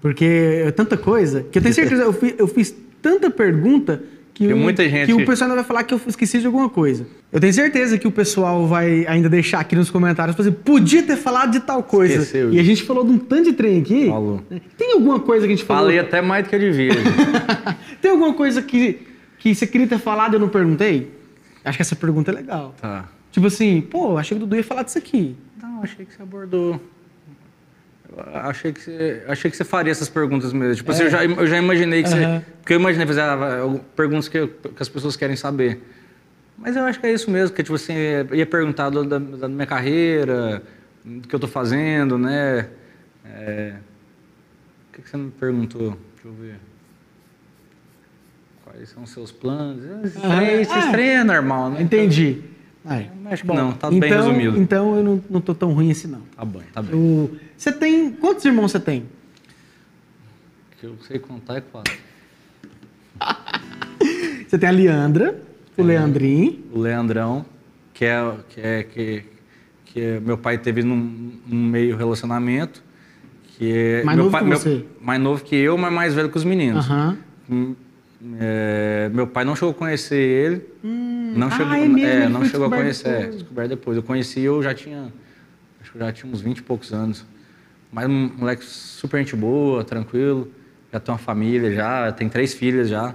Porque é tanta coisa que eu tenho certeza, eu, fi- eu fiz tanta pergunta que, muita gente- que o pessoal ainda vai falar que eu esqueci de alguma coisa. Eu tenho certeza que o pessoal vai ainda deixar aqui nos comentários fazer, podia ter falado de tal coisa. Esqueceu. E a gente falou de um tanto de trem aqui. Falou. Tem alguma coisa que a gente falou? Falei até mais do que eu devia. Tem alguma coisa que, que você queria ter falado e eu não perguntei? Acho que essa pergunta é legal. tá. Tipo assim, pô, achei que o Dudu ia falar disso aqui. Não, achei que você abordou. Achei que você, achei que você faria essas perguntas mesmo. Tipo assim, eu, já, eu já imaginei que É. Aham. você. Porque eu imaginei fazer ah, perguntas que, que as pessoas querem saber. Mas eu acho que é isso mesmo, que tipo assim, ia perguntar do- da, da minha carreira, do que eu tô fazendo, né? É, o que, que você me perguntou? Deixa eu ver. Quais são os seus planos? Esse Aham. trem, esse Ah. trem é normal, né? Entendi. Aí. Acho que não, tá bem então, resumido. Então eu não, não tô tão ruim assim, não. Tá bom, tá bem. O- Você tem. Quantos irmãos você tem? que eu sei contar é quatro. Você tem a Leandra, o Leandrinho. O Leandrão, que é que é que, que é- meu pai teve num, num meio relacionamento, que é Mais meu novo pai, que meu- você? mais novo que eu, mas mais velho que os meninos. Aham. Hum, é, meu pai não chegou a conhecer ele. não ah, chegou, é mesmo, ele não chegou a conhecer, é, depois. descoberto depois. Eu conheci eu já tinha, acho que eu já tinha uns 20 e poucos anos. Mas um moleque super gente boa, tranquilo, já tem uma família já, tem três filhas já.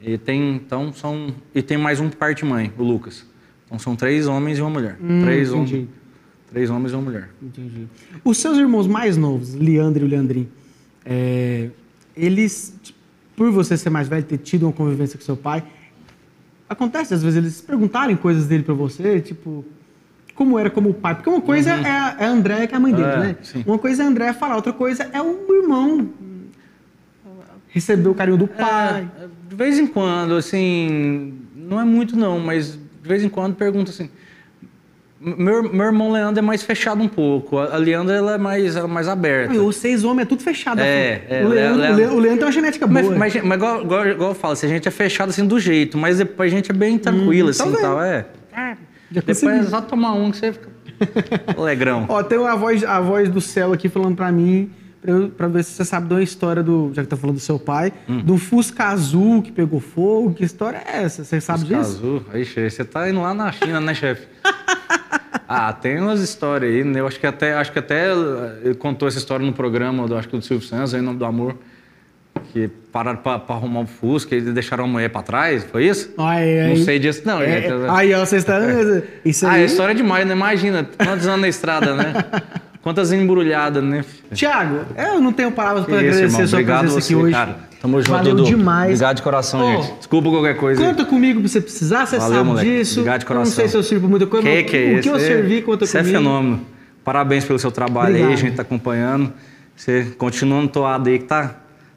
E tem, então são e tem mais um parte mãe, o Lucas. Então são três homens e uma mulher. Hum, três, entendi. três homens e uma mulher. Entendi. Os seus irmãos mais novos, Leandro e o Leandrinho, é, eles, por você ser mais velho, ter tido uma convivência com seu pai, acontece às vezes eles perguntarem coisas dele pra você, tipo, como era como pai. Porque uma coisa é, a- é a Andréia, que é a mãe dele, Uhum. É, né? sim. Uma coisa é a Andréia falar, outra coisa é o irmão receber o carinho do pai. É, de vez em quando, assim, não é muito não, mas de vez em quando pergunta assim. Meu, meu irmão Leandro é mais fechado um pouco. A Leandra ela é mais, ela é mais aberta. Os seis homens é tudo fechado. É, pô. é, o, Leandro, Leandro- o Le- o Leandro tem uma genética boa. Mas, mas, mas igual, igual, igual eu falo, assim, a gente é fechado assim do jeito, mas depois a gente é bem tranquilo, assim, tá tal, é. Já Depois é só tomar um que você fica alegrão. Ó, tem a voz, a voz do céu aqui falando pra mim, pra, eu- pra ver se você sabe de uma história do. Já que tá falando do seu pai, Hum. do Fusca Azul que pegou fogo. Que história é essa? Você sabe disso? Azul. Aí, chefe, você tá indo lá na China, né, chefe? ah, tem umas histórias aí, né? Eu acho que até, acho que até ele contou essa história no programa, do, acho que do Silvio Santos, aí, em nome do amor. Que pararam pra, pra arrumar um Fusca e deixaram a mulher pra trás, foi isso? Aí, Não sei disso, não, É, gente. aí, ó, vocês estão. Isso Ah, aí. é história demais, né? Imagina, quantos anos na estrada, né? Quantas embrulhadas, né? Tiago, eu não tenho palavras para isso, agradecer irmão. a sua Obrigado presença você, aqui hoje. cara. Tamo junto, Valeu Dudu. demais. Obrigado de coração, Ó, gente. Desculpa qualquer coisa. aí. Conta comigo pra você precisar, você Valeu, sabe moleque. disso. Obrigado de Eu não coração. sei se eu sirvo muita coisa, Que mas que é o que eu É- servi, conta Isso é comigo. fenômeno. Parabéns pelo seu trabalho aí, Obrigado. a gente tá acompanhando. Você continua no toado aí que tá,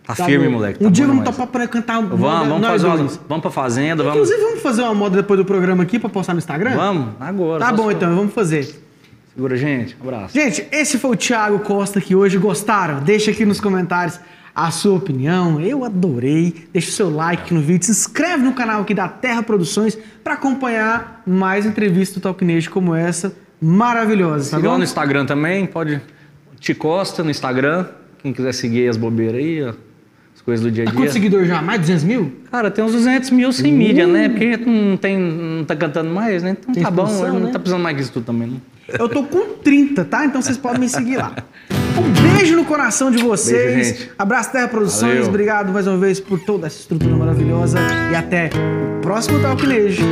Tá firme, bom. moleque, Um tá dia bom vamos topar pra cantar um Vamos, vamos fazer uma. Vamos pra fazenda, vamos. Inclusive, vamos fazer uma moda depois do programa aqui pra postar no Instagram? Vamos, agora. Tá bom, então, vamos fazer. Segura, gente. Abraço. Gente, esse foi o Thiago Costa que hoje gostaram. Deixa aqui nos comentários a sua opinião. Eu adorei. Deixa o seu like no vídeo. Se inscreve no canal aqui da Terra Produções para acompanhar mais entrevistas do Talknejo como essa. Maravilhosa, tá Siga lá bom? no Instagram também, pode. Te Costa no Instagram. Quem quiser seguir as bobeiras aí, ó. As coisas do dia a Tá dia. quantos seguidores já? Mais de 200 mil? Cara, tem uns 200 mil sem mídia, né? Porque a gente não, tem, não tá cantando mais, né? Então Tem tá bom, expansão, não né? tá precisando mais disso tudo também, não. Eu tô com 30, tá? Então vocês podem me seguir lá. Beijo no coração de vocês. Beijo, gente. Abraço Terra Produções. Valeu. Obrigado mais uma vez por toda essa estrutura maravilhosa. E até o próximo Talknejo.